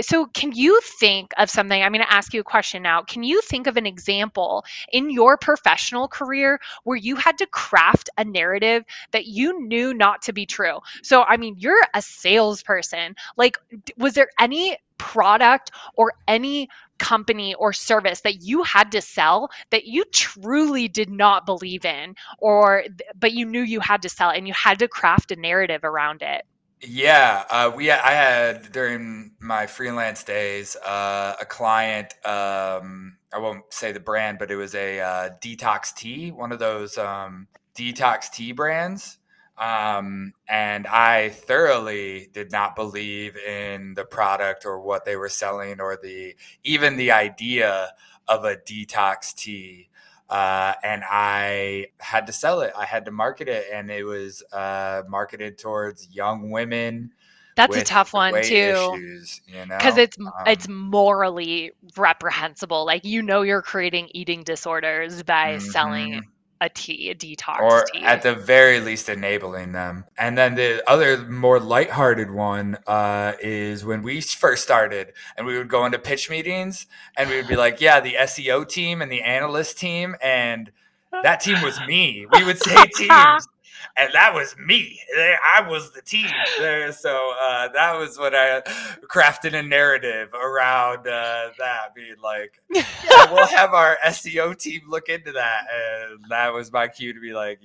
so can you think of something i'm going to ask you a question now can you think of an example in your professional career where you had to craft a narrative that you knew not to be true so i mean you're a salesperson like was there any product or any company or service that you had to sell that you truly did not believe in or but you knew you had to sell and you had to craft a narrative around it yeah, uh, we I had during my freelance days uh, a client. Um, I won't say the brand, but it was a uh, detox tea, one of those um, detox tea brands. Um, and I thoroughly did not believe in the product or what they were selling or the even the idea of a detox tea. Uh, and I had to sell it. I had to market it, and it was uh, marketed towards young women. That's a tough one too, because you know? it's um, it's morally reprehensible. Like you know, you're creating eating disorders by mm-hmm. selling a tea, a detox or tea. at the very least enabling them. And then the other more lighthearted one uh, is when we first started and we would go into pitch meetings and we would be like, yeah, the SEO team and the analyst team and that team was me. We would say teams and that was me. I was the team there. So uh, that was what I crafted a narrative around uh, that, being like, yeah, we'll have our SEO team look into that, and that was my cue to be like,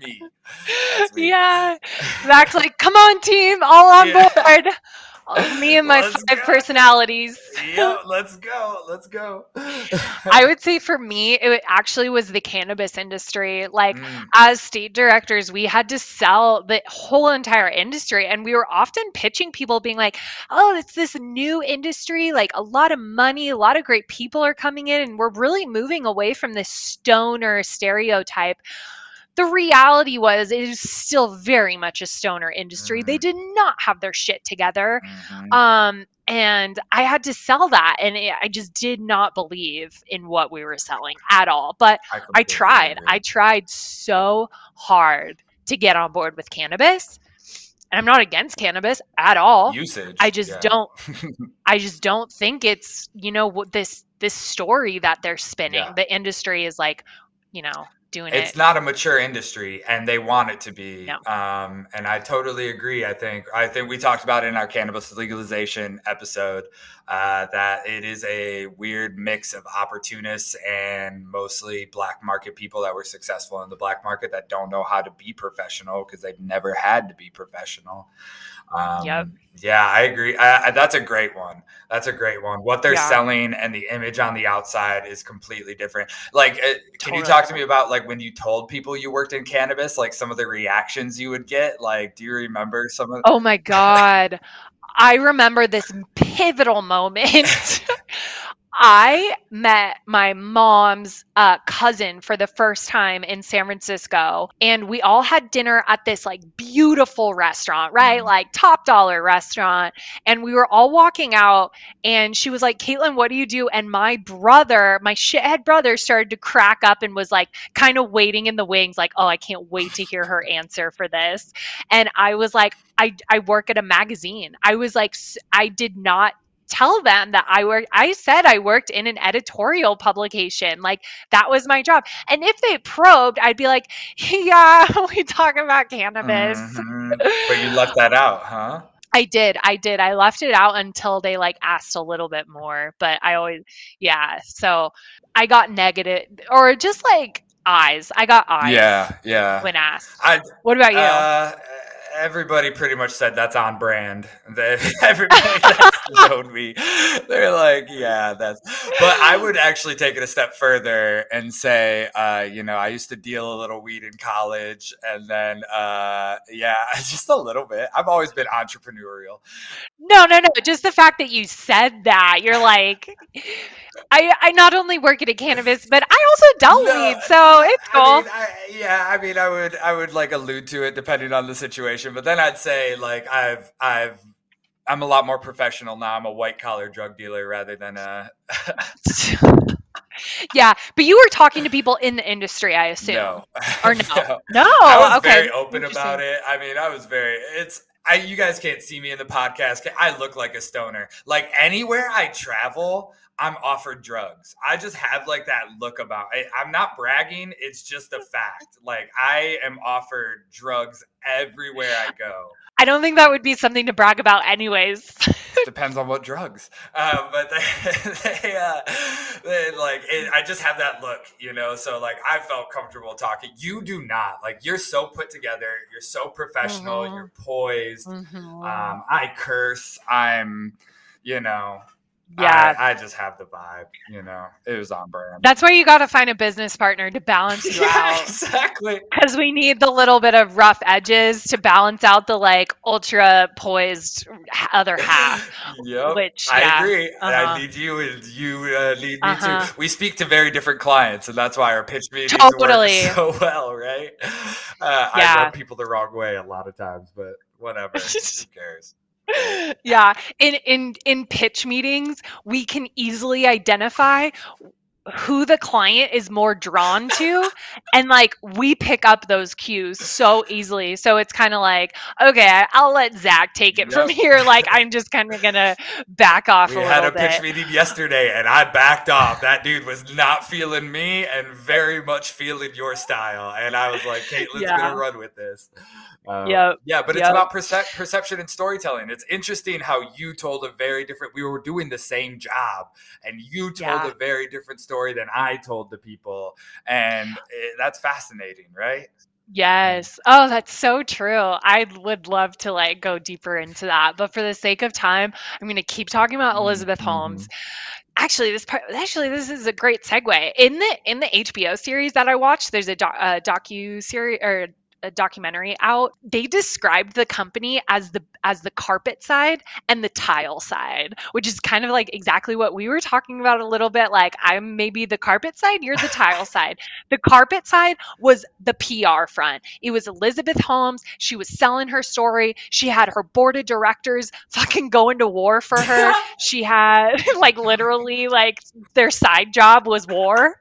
me. me. Yeah, Zach's like, come on, team, all on yeah. board. Oh, me and my five go. personalities. yeah, let's go. Let's go. I would say for me, it actually was the cannabis industry. Like, Mm, as state directors, we had to sell the whole entire industry. And we were often pitching people, being like, oh, it's this new industry, like a lot of money, a lot of great people are coming in, and we're really moving away from this stoner stereotype. The reality was, it is still very much a stoner industry. They Mhm. did not have their shit together. mhm. Um, and I had to sell that, and it, I just did not believe in what we were selling at all. But I completely tried. agree. I tried so hard to get on board with cannabis. And I'm not against cannabis at all. usage. I just yeah. don't I just don't think it's, you know, this this story that they're spinning. Yeah. The industry is like, you know, doing it's it. not a mature industry and they want it to be No. um, and i totally agree i think i think we talked about it in our cannabis legalization episode uh, that it is a weird mix of opportunists and mostly black market people that were successful in the black market that don't know how to be professional because they've never had to be professional. Um, Yep. yeah i agree. I, I, that's a great one. That's a great one. What they're Yeah. selling and the image on the outside is completely different. Like uh, can you talk to me about like when you told people you worked in cannabis like some of the reactions you would get? Like do you remember some of Oh my God. I remember this pivotal moment. I met my mom's uh, cousin for the first time in San Francisco, and we all had dinner at this like beautiful restaurant, right? Mhm. Like top dollar restaurant. And we were all walking out, and she was like, Kaitlin, what do you do? And my brother, my shithead brother, started to crack up and was like, kind of waiting in the wings, like, oh, I can't wait to hear her answer for this. And I was like, I, I work at a magazine. I was like, I did not tell them that I work. I said I worked in an editorial publication. Like that was my job. And if they probed, I'd be like, yeah, we talk about cannabis. Mhm. but you left that out huh I did. I did. I left it out until they like asked a little bit more, but I always, yeah. So I got negative or just like eyes. I got eyes yeah yeah when asked. I, What about you? uh, everybody pretty much said that's on brand. They- everybody that's known me, they're like, yeah, that's. But I would actually take it a step further and say, uh, you know, I used to deal a little weed in college, and then, uh, yeah, just a little bit. I've always been entrepreneurial. No, no, no. Just the fact that you said that, you're like, I, I not only work at a cannabis, but I also dealt No, weed, so it's cool. I mean, I, yeah, I mean, I would, I would like allude to it depending on the situation, but then I'd say like I've, I've, I'm a lot more professional now. I'm a white collar drug dealer rather than a. yeah, but you were talking to people in the industry, I assume. No. Or no? No. I was okay. very open about it. I mean, I was very. It's. I. You guys can't see me in the podcast. I look like a stoner. Like anywhere I travel, I'm offered drugs. I just have like that look about. I, I'm not bragging. It's just a fact. Like I am offered drugs everywhere I go. I don't think that would be something to brag about, anyways. Depends on what drugs. Uh, but they, they, uh, they like, it, I just have that look, you know? So, like, I felt comfortable talking. You do not. Like, you're so put together. You're so professional. Mhm. You're poised. Mhm. Um, I curse. I'm, you know, yeah. I, I just have the vibe, you know? It was on brand. That's why you got to find a business partner to balance you yeah, out. exactly. Because we need the little bit of rough edges to balance out the like ultra poised other half. Yep. Which, I yeah, agree. Uh-huh. I need you, and you uh, need me Uh-huh. too. We speak to very different clients, and that's why our pitch meetings Totally. work so well, right? Uh, I Yeah. rub people the wrong way a lot of times, but whatever. Who cares? Yeah in in in pitch meetings we can easily identify who the client is more drawn to and like we pick up those cues so easily so it's kind of like okay i'll let zach take it from here like i'm just kind of gonna back off We a had a pitch bit meeting yesterday, and I backed off. That dude was not feeling me, and very much feeling your style. And I was like, "Kaitlin's Yeah. gonna run with this." Um, Yep. Yeah, but it's Yep. about percep- perception and storytelling. It's interesting how you told a very different. We were doing the same job, and you told Yeah. a very different story than I told the people, and eh, that's fascinating, right? Yes. Oh, that's so true. I would love to like go deeper into that, but for the sake of time, I'm going to keep talking about Elizabeth Holmes. Actually, this part actually this is a great segue. In the in the HBO series that I watched, there's a, doc, a docu series or a documentary out they described the company as the as the carpet side and the tile side which is kind of like exactly what we were talking about a little bit like i'm maybe the carpet side you're the tile side. The carpet side was the pr front. It was elizabeth holmes she was selling her story she had her board of directors fucking going to war for her. She had like literally like their side job was war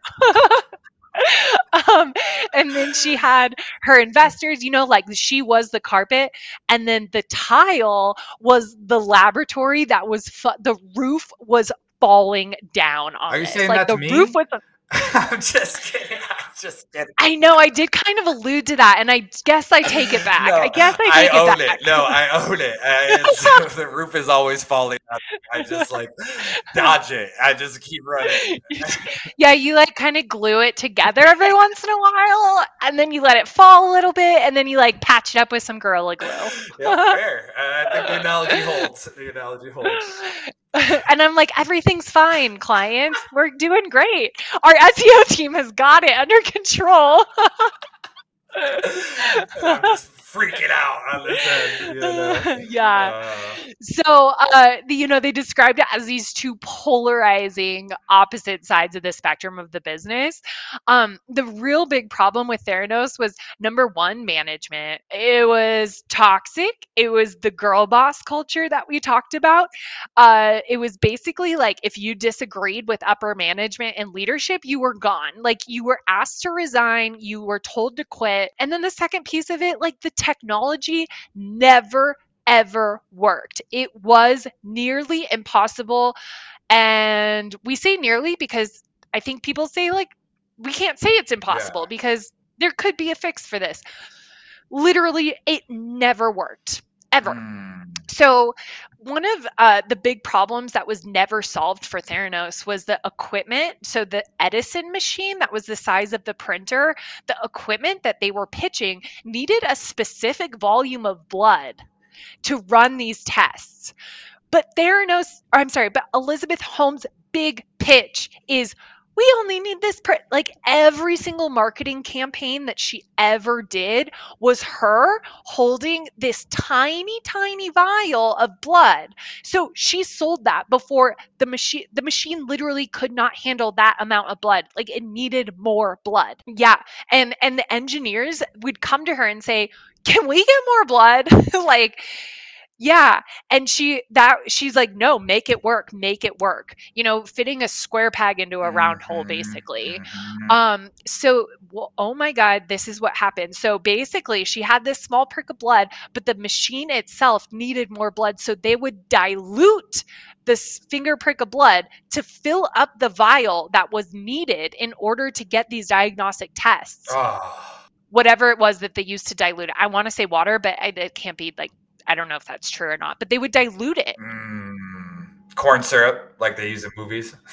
um, and then she had her investors, you know, like she was the carpet, and then the tile was the laboratory that was fu- the roof was falling down on Are you it. saying like that the to me? roof was I'm just kidding. I'm just kidding. I know I did kind of allude to that, and I guess I take it back. No, I guess I take it back. I own it back. No, I own it. The roof is always falling. Up. I just like dodge it. I just keep running. yeah, you like kind of glue it together every once in a while, and then you let it fall a little bit, and then you like patch it up with some Gorilla Glue. yeah, fair. Uh, I think the analogy holds. The analogy holds. and I'm like, everything's fine, clients. We're doing great. Our SEO team has got it under control. And I'm just freaking out on this end. You know? yeah. Uh, So, uh, the, you know, they described it as these two polarizing opposite sides of the spectrum of the business. Um, the real big problem with Theranos was number one, management. It was toxic. It was the girl boss culture that we talked about. Uh, it was basically like if you disagreed with upper management and leadership, you were gone. Like you were asked to resign, you were told to quit. And then the second piece of it, like the technology never ever worked. It was nearly impossible. And we say nearly because I think people say, like, we can't say it's impossible Yeah. because there could be a fix for this. Literally, it never worked, ever. mm, So, one of uh, the big problems that was never solved for Theranos was the equipment. So, the Edison machine that was the size of the printer, the equipment that they were pitching needed a specific volume of blood to run these tests. But Theranos, I'm sorry, but Elizabeth Holmes' big pitch is we only need this print. Like every single marketing campaign that she ever did was her holding this tiny, tiny vial of blood. So she sold that before the machine. The machine literally could not handle that amount of blood. Like it needed more blood. Yeah, and and the engineers would come to her and say, "Can we get more blood?" like yeah and she that she's like no make it work make it work you know fitting a square peg into a round hole mhm, basically mhm. um so well, oh my god this is what happened so basically she had this small prick of blood but the machine itself needed more blood so they would dilute this finger prick of blood to fill up the vial that was needed in order to get these diagnostic tests Oh, whatever it was that they used to dilute it. I want to say water, but I, it can't be like I don't know if that's true or not. But they would dilute it. mm, corn syrup, like they use in movies.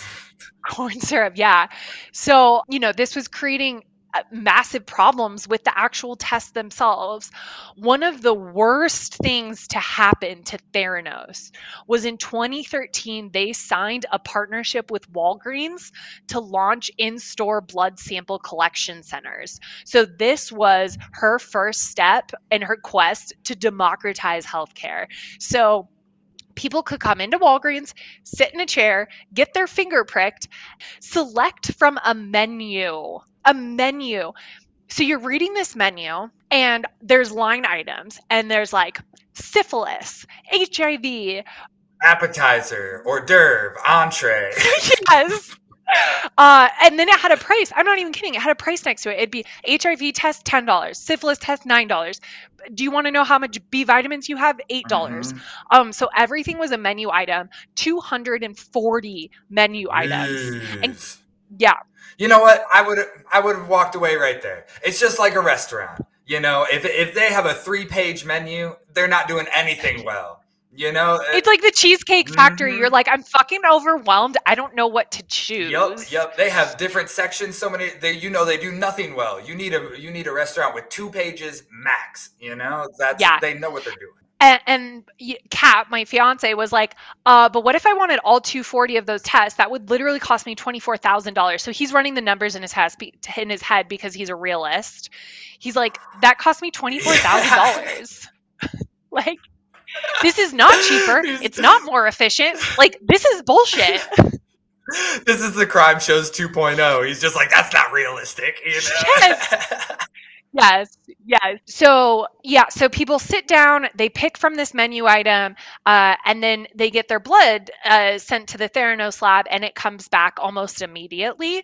Corn syrup, yeah. So you know this was creating Uh, massive problems with the actual tests themselves. One of the worst things to happen to Theranos was in 2013 they signed a partnership with Walgreens to launch in-store blood sample collection centers. So this was her first step in her quest to democratize healthcare. So people could come into Walgreens, sit in a chair, get their finger pricked, select from a menu, a menu. So you're reading this menu and there's line items and there's like syphilis, HIV, Appetizer, hors d'oeuvre, entree. yes. Uh, and then it had a price. I'm not even kidding. It had a price next to it. It'd be HIV test ten dollars, syphilis test nine dollars. Do you want to know how much B vitamins you have? Eight dollars. Mhm. Um, so everything was a menu item. Two hundred and forty menu items. And yeah, You know what? I would I would have walked away right there. It's just like a restaurant. You know, if if they have a three page menu, they're not doing anything well. You know, It's like the Cheesecake Factory. Mhm. You're like, I'm fucking overwhelmed. I don't know what to choose. Yep, yep. They have different sections. So many. They, you know, they do nothing well. You need a, you need a restaurant with two pages max. You know, that's Yeah. they know what they're doing. And, and Kat, my fiance, was like, uh, but what if I wanted all 240 of those tests? That would literally cost me $24,000. So he's running the numbers in his, has, in his head because he's a realist. He's like, that cost me $24,000. like, this is not cheaper. It's not more efficient. Like, this is bullshit. This is the crime shows 2.0. He's just like that's not realistic. You know. Yes, yes. Yes. So yeah, so people sit down, they pick from this menu item, uh, and then they get their blood uh, sent to the Theranos lab, and it comes back almost immediately.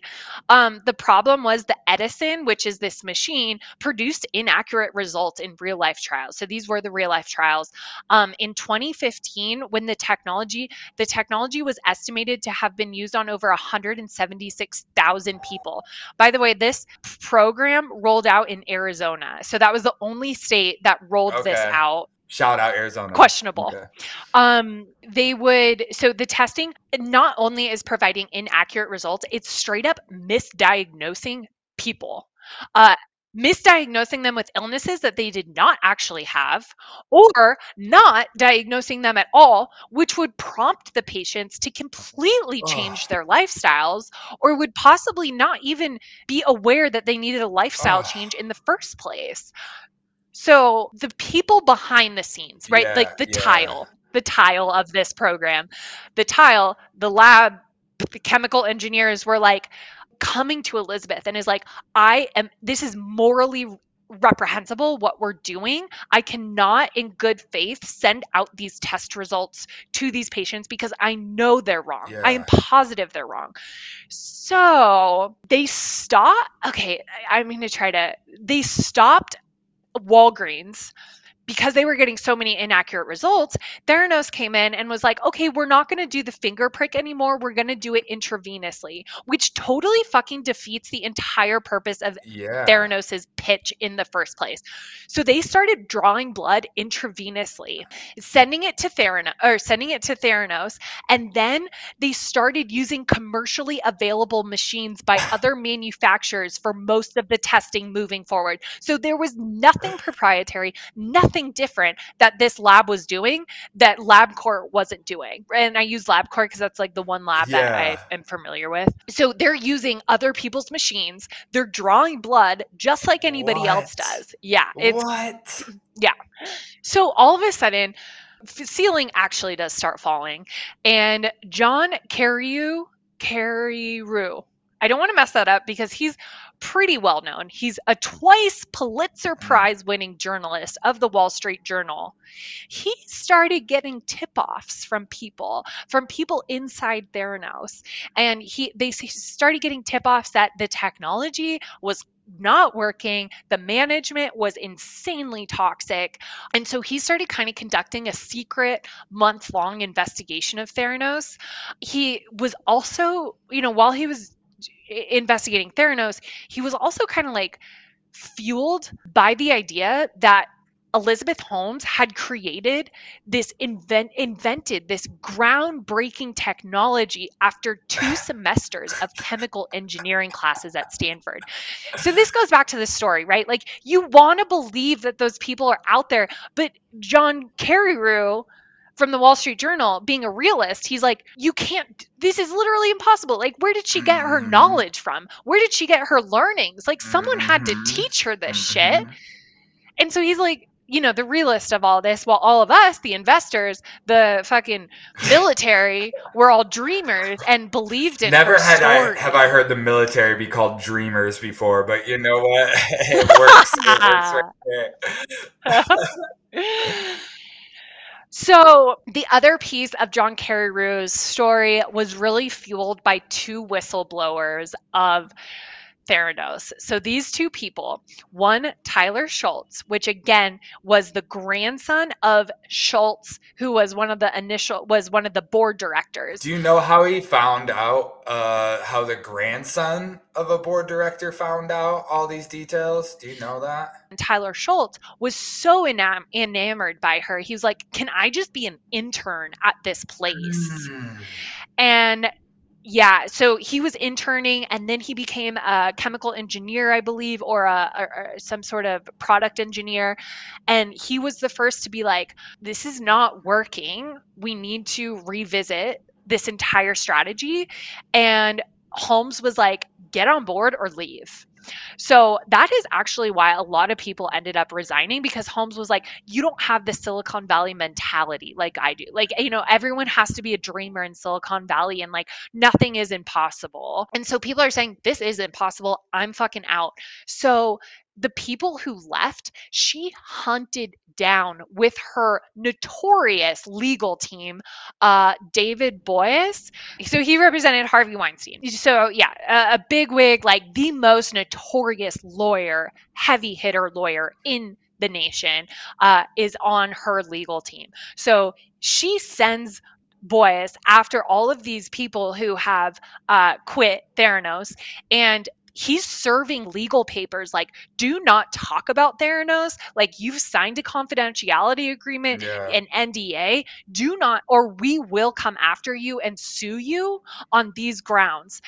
Um, the problem was the Edison, which is this machine, produced inaccurate results in real life trials. So these were the real life trials. Um, in 2015, when the technology, the technology was estimated to have been used on over 176,000 people. By the way, this program rolled out in Arizona. So that was the only state that rolled this out. Shout out Arizona. Questionable. Okay. Um, they would so the testing not only is providing inaccurate results, it's straight up misdiagnosing people. Uh misdiagnosing them with illnesses that they did not actually have or not diagnosing them at all which would prompt the patients to completely change Ugh. their lifestyles or would possibly not even be aware that they needed a lifestyle Ugh. change in the first place so the people behind the scenes, right? Yeah, like the yeah. tile, the tile of this program, the tile, the lab, the chemical engineers were like coming to Elizabeth and is like, I am, this is morally reprehensible what we're doing. I cannot, in good faith, send out these test results to these patients because I know they're wrong. I am positive they're wrong. So they stop. Okay, I- I'm going to try to. They stopped Walgreens because they were getting so many inaccurate results, Theranos came in and was like, okay, we're not going to do the finger prick anymore. We're going to do it intravenously, which totally fucking defeats the entire purpose of Yeah. Theranos's pitch in the first place. So they started drawing blood intravenously, sending it to Theranos or sending it to Theranos, and then they started using commercially available machines by other manufacturers for most of the testing moving forward. So there was nothing proprietary, nothing different that this lab was doing that LabCorp wasn't doing. And I use LabCorp because that's like the one lab that I am familiar with. So they're using other people's machines. They're drawing blood just like anybody else does. Yeah, it's what? Yeah. So all of a sudden, f- ceiling actually does start falling, and John Carreyrou, Carreyrou, I don't want to mess that up because he's pretty well known. He's a twice Pulitzer hmm. Prize winning journalist of the Wall Street Journal. He started getting tip-offs from people, from people inside Theranos, and he they started getting tip-offs that the technology was not working, the management was insanely toxic, and so he started kind of conducting a secret month long investigation of Theranos. He was also, you know, while he was investigating Theranos, he was also kind of like fueled by the idea that Elizabeth Holmes had created this invent invented this groundbreaking technology after two semesters of chemical engineering classes at Stanford. So this goes back to the story, right? Like you want to believe that those people are out there, but John Carreyrou from the Wall Street Journal, being a realist, he's like, you can't, this is literally impossible. Like, where did she get her Mhm. knowledge from? Where did she get her learnings? Like, someone had to Mhm. teach her this shit. Mhm. And so he's like, you know, the realist of all this, while all of us, the investors, the fucking military, were all dreamers and believed in Never had story. I have I heard the military be called dreamers before, but you know what? it works. It works right. So the other piece of John Carreyrou's story was really fueled by two whistleblowers of Theranos. So these two people, one Tyler Shultz, which again was the grandson of Shultz, who was one of the initial was one of the board directors. Do you know how he found out? Uh, how the grandson of a board director found out all these details? Do you know that? And Tyler Shultz was so enam- enamored by her. He was like, "Can I just be an intern at this place?" Mm. And yeah, so he was interning and then he became a chemical engineer, I believe, or, a, or, or some sort of product engineer. And he was the first to be like, this is not working. We need to revisit this entire strategy. And Holmes was like, get on board or leave. So that is actually why a lot of people ended up resigning because Holmes was like, you don't have the Silicon Valley mentality like I do. Like, you know, everyone has to be a dreamer in Silicon Valley and like nothing is impossible. And so people are saying, this is impossible. I'm fucking out. So the people who left, she hunted down with her notorious legal team, uh, David Boies. So he represented Harvey Weinstein. So yeah, a, a big wig, like the most notorious lawyer, heavy hitter lawyer in the nation, uh, is on her legal team. So she sends Boies after all of these people who have uh, quit Theranos and he's serving legal papers like do not talk about theranos like you've signed a confidentiality agreement Yeah. an nda do not or we will come after you and sue you on these grounds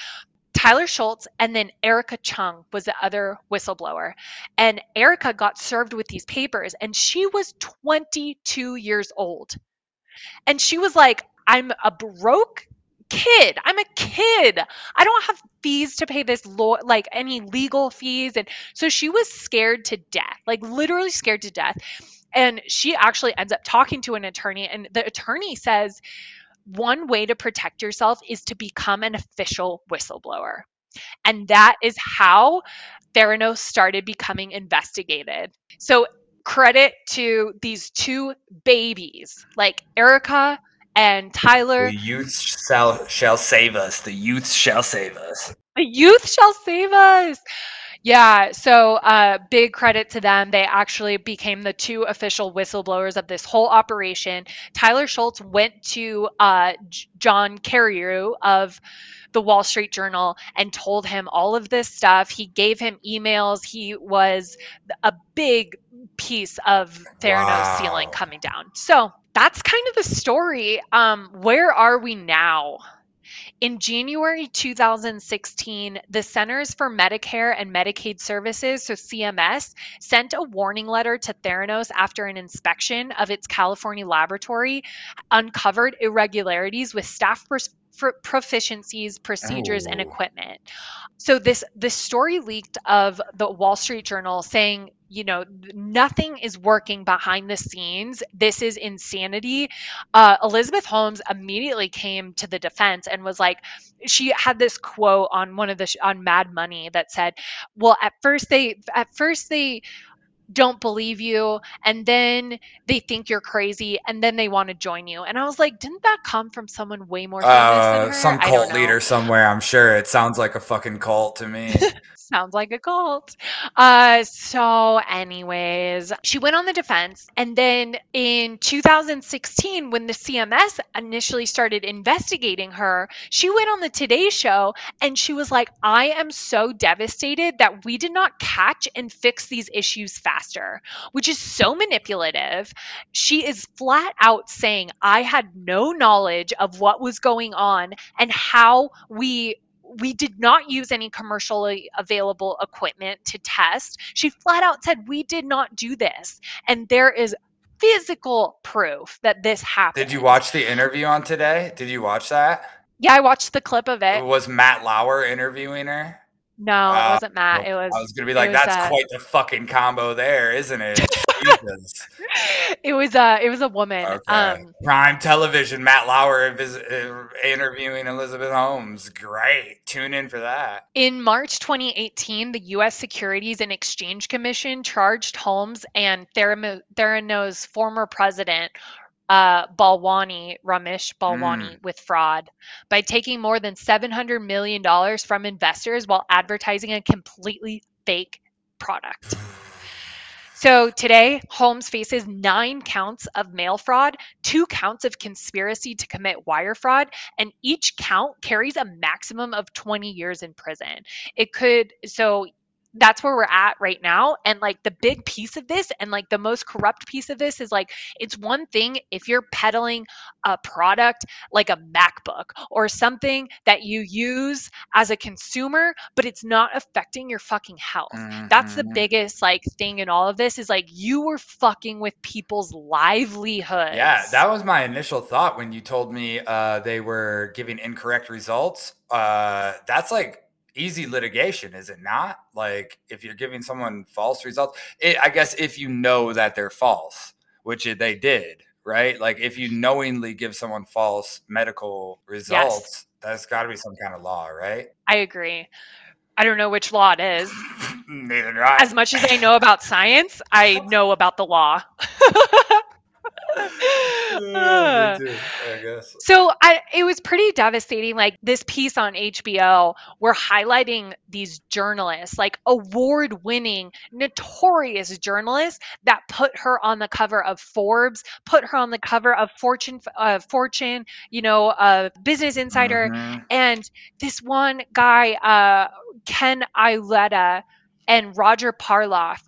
Tyler Shultz and then Erika Cheung was the other whistleblower. And Erika got served with these papers and she was 22 years old. And she was like, I'm a broke kid. I'm a kid. I don't have fees to pay this law like any legal fees and so she was scared to death. Like literally scared to death. And she actually ends up talking to an attorney and the attorney says one way to protect yourself is to become an official whistleblower. And that is how Theranos started becoming investigated. So credit to these two babies, like Erika and Tyler. The youth shall, shall save us. The youth shall save us. The youth shall save us. Yeah, so uh, big credit to them. They actually became the two official whistleblowers of this whole operation. Tyler Shultz went to uh, J- John Carreyrou of the Wall Street Journal and told him all of this stuff. He gave him emails. He was a big piece of Theranos Wow. ceiling coming down. So that's kind of the story. Um, where are we now? In January 2016, the Centers for Medicare and Medicaid Services, so CMS, sent a warning letter to Theranos after an inspection of its California laboratory uncovered irregularities with staff pers- proficiencies, procedures, and Oh. equipment. So this this story leaked of the Wall Street Journal saying, you know, nothing is working behind the scenes. This is insanity. Uh, Elizabeth Holmes immediately came to the defense and was like, she had this quote on one of the sh- on Mad Money that said, "Well, at first they at first they." don't believe you and then they think you're crazy and then they want to join you and i was like didn't that come from someone way more famous than Uh, some cult leader somewhere. I'm sure it sounds like a fucking cult to me. Sounds like a cult. Uh, so, anyways, she went on the defense. And then in 2016, when the CMS initially started investigating her, she went on the Today Show and she was like, I am so devastated that we did not catch and fix these issues faster, which is so manipulative. She is flat out saying, I had no knowledge of what was going on and how we we did not use any commercially available equipment to test. She flat out said, We did not do this. And there is physical proof that this happened. Did you watch the interview on today? Did you watch that? Yeah, I watched the clip of it. Was Matt Lauer interviewing her? No, Uh, it wasn't Matt. It was I was gonna be like, that's uh, quite the fucking combo there, isn't it? Jesus. it was uh it was a woman. Okay. Um Prime television, Matt Lauer vis- uh, interviewing Elizabeth Holmes. Great. Tune in for that. In March 2018, the U.S. Securities and Exchange Commission charged Holmes and Theranos' former president, uh, Balwani, Ramesh Balwani, with fraud by taking more than $700 million from investors while advertising a completely fake product. So today, Holmes faces nine counts of mail fraud, two counts of conspiracy to commit wire fraud, and each count carries a maximum of 20 years in prison. It could, so that's where we're at right now. And like the big piece of this and like the most corrupt piece of this is like it's one thing if you're peddling a product like a MacBook or something that you use as a consumer, but it's not affecting your fucking health. That's the Mhm. biggest like thing in all of this is like you were fucking with people's livelihoods. Yeah, that was my initial thought when you told me uh, they were giving incorrect results. Uh, that's like easy litigation, is it not? Like if you're giving someone false results, it, I guess if you know that they're false, which they did, right? Like if you knowingly give someone false medical results, that's got to be some kind of law, right? I agree. I don't know which law it is. Neither do I. As much as I know about science, I know about the law. Yeah, too, I guess. So I, it was pretty devastating. Like this piece on HBO, we're highlighting these journalists, like award-winning, notorious journalists that put her on the cover of Forbes, put her on the cover of Fortune, uh, Fortune, you know, uh, Business Insider, Mhm. and this one guy, uh, Ken Auletta, and Roger Parloff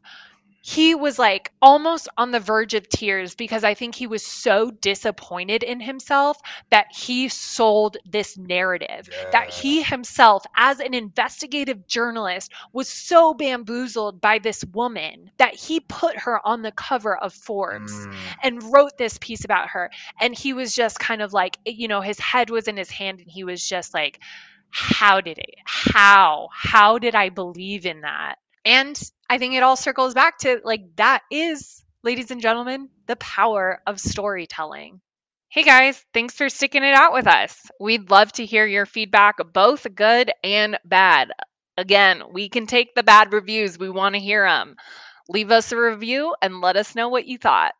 he was like almost on the verge of tears because I think he was so disappointed in himself that he sold this narrative. That he himself, as an investigative journalist, was so bamboozled by this woman that he put her on the cover of Forbes Mm. and wrote this piece about her. And he was just kind of like, you know, his head was in his hand and he was just like, how did it? How? How did I believe in that? And I think it all circles back to like that is, ladies and gentlemen, the power of storytelling. Hey guys, thanks for sticking it out with us. We'd love to hear your feedback, both good and bad. Again, we can take the bad reviews, we want to hear them. Leave us a review and let us know what you thought.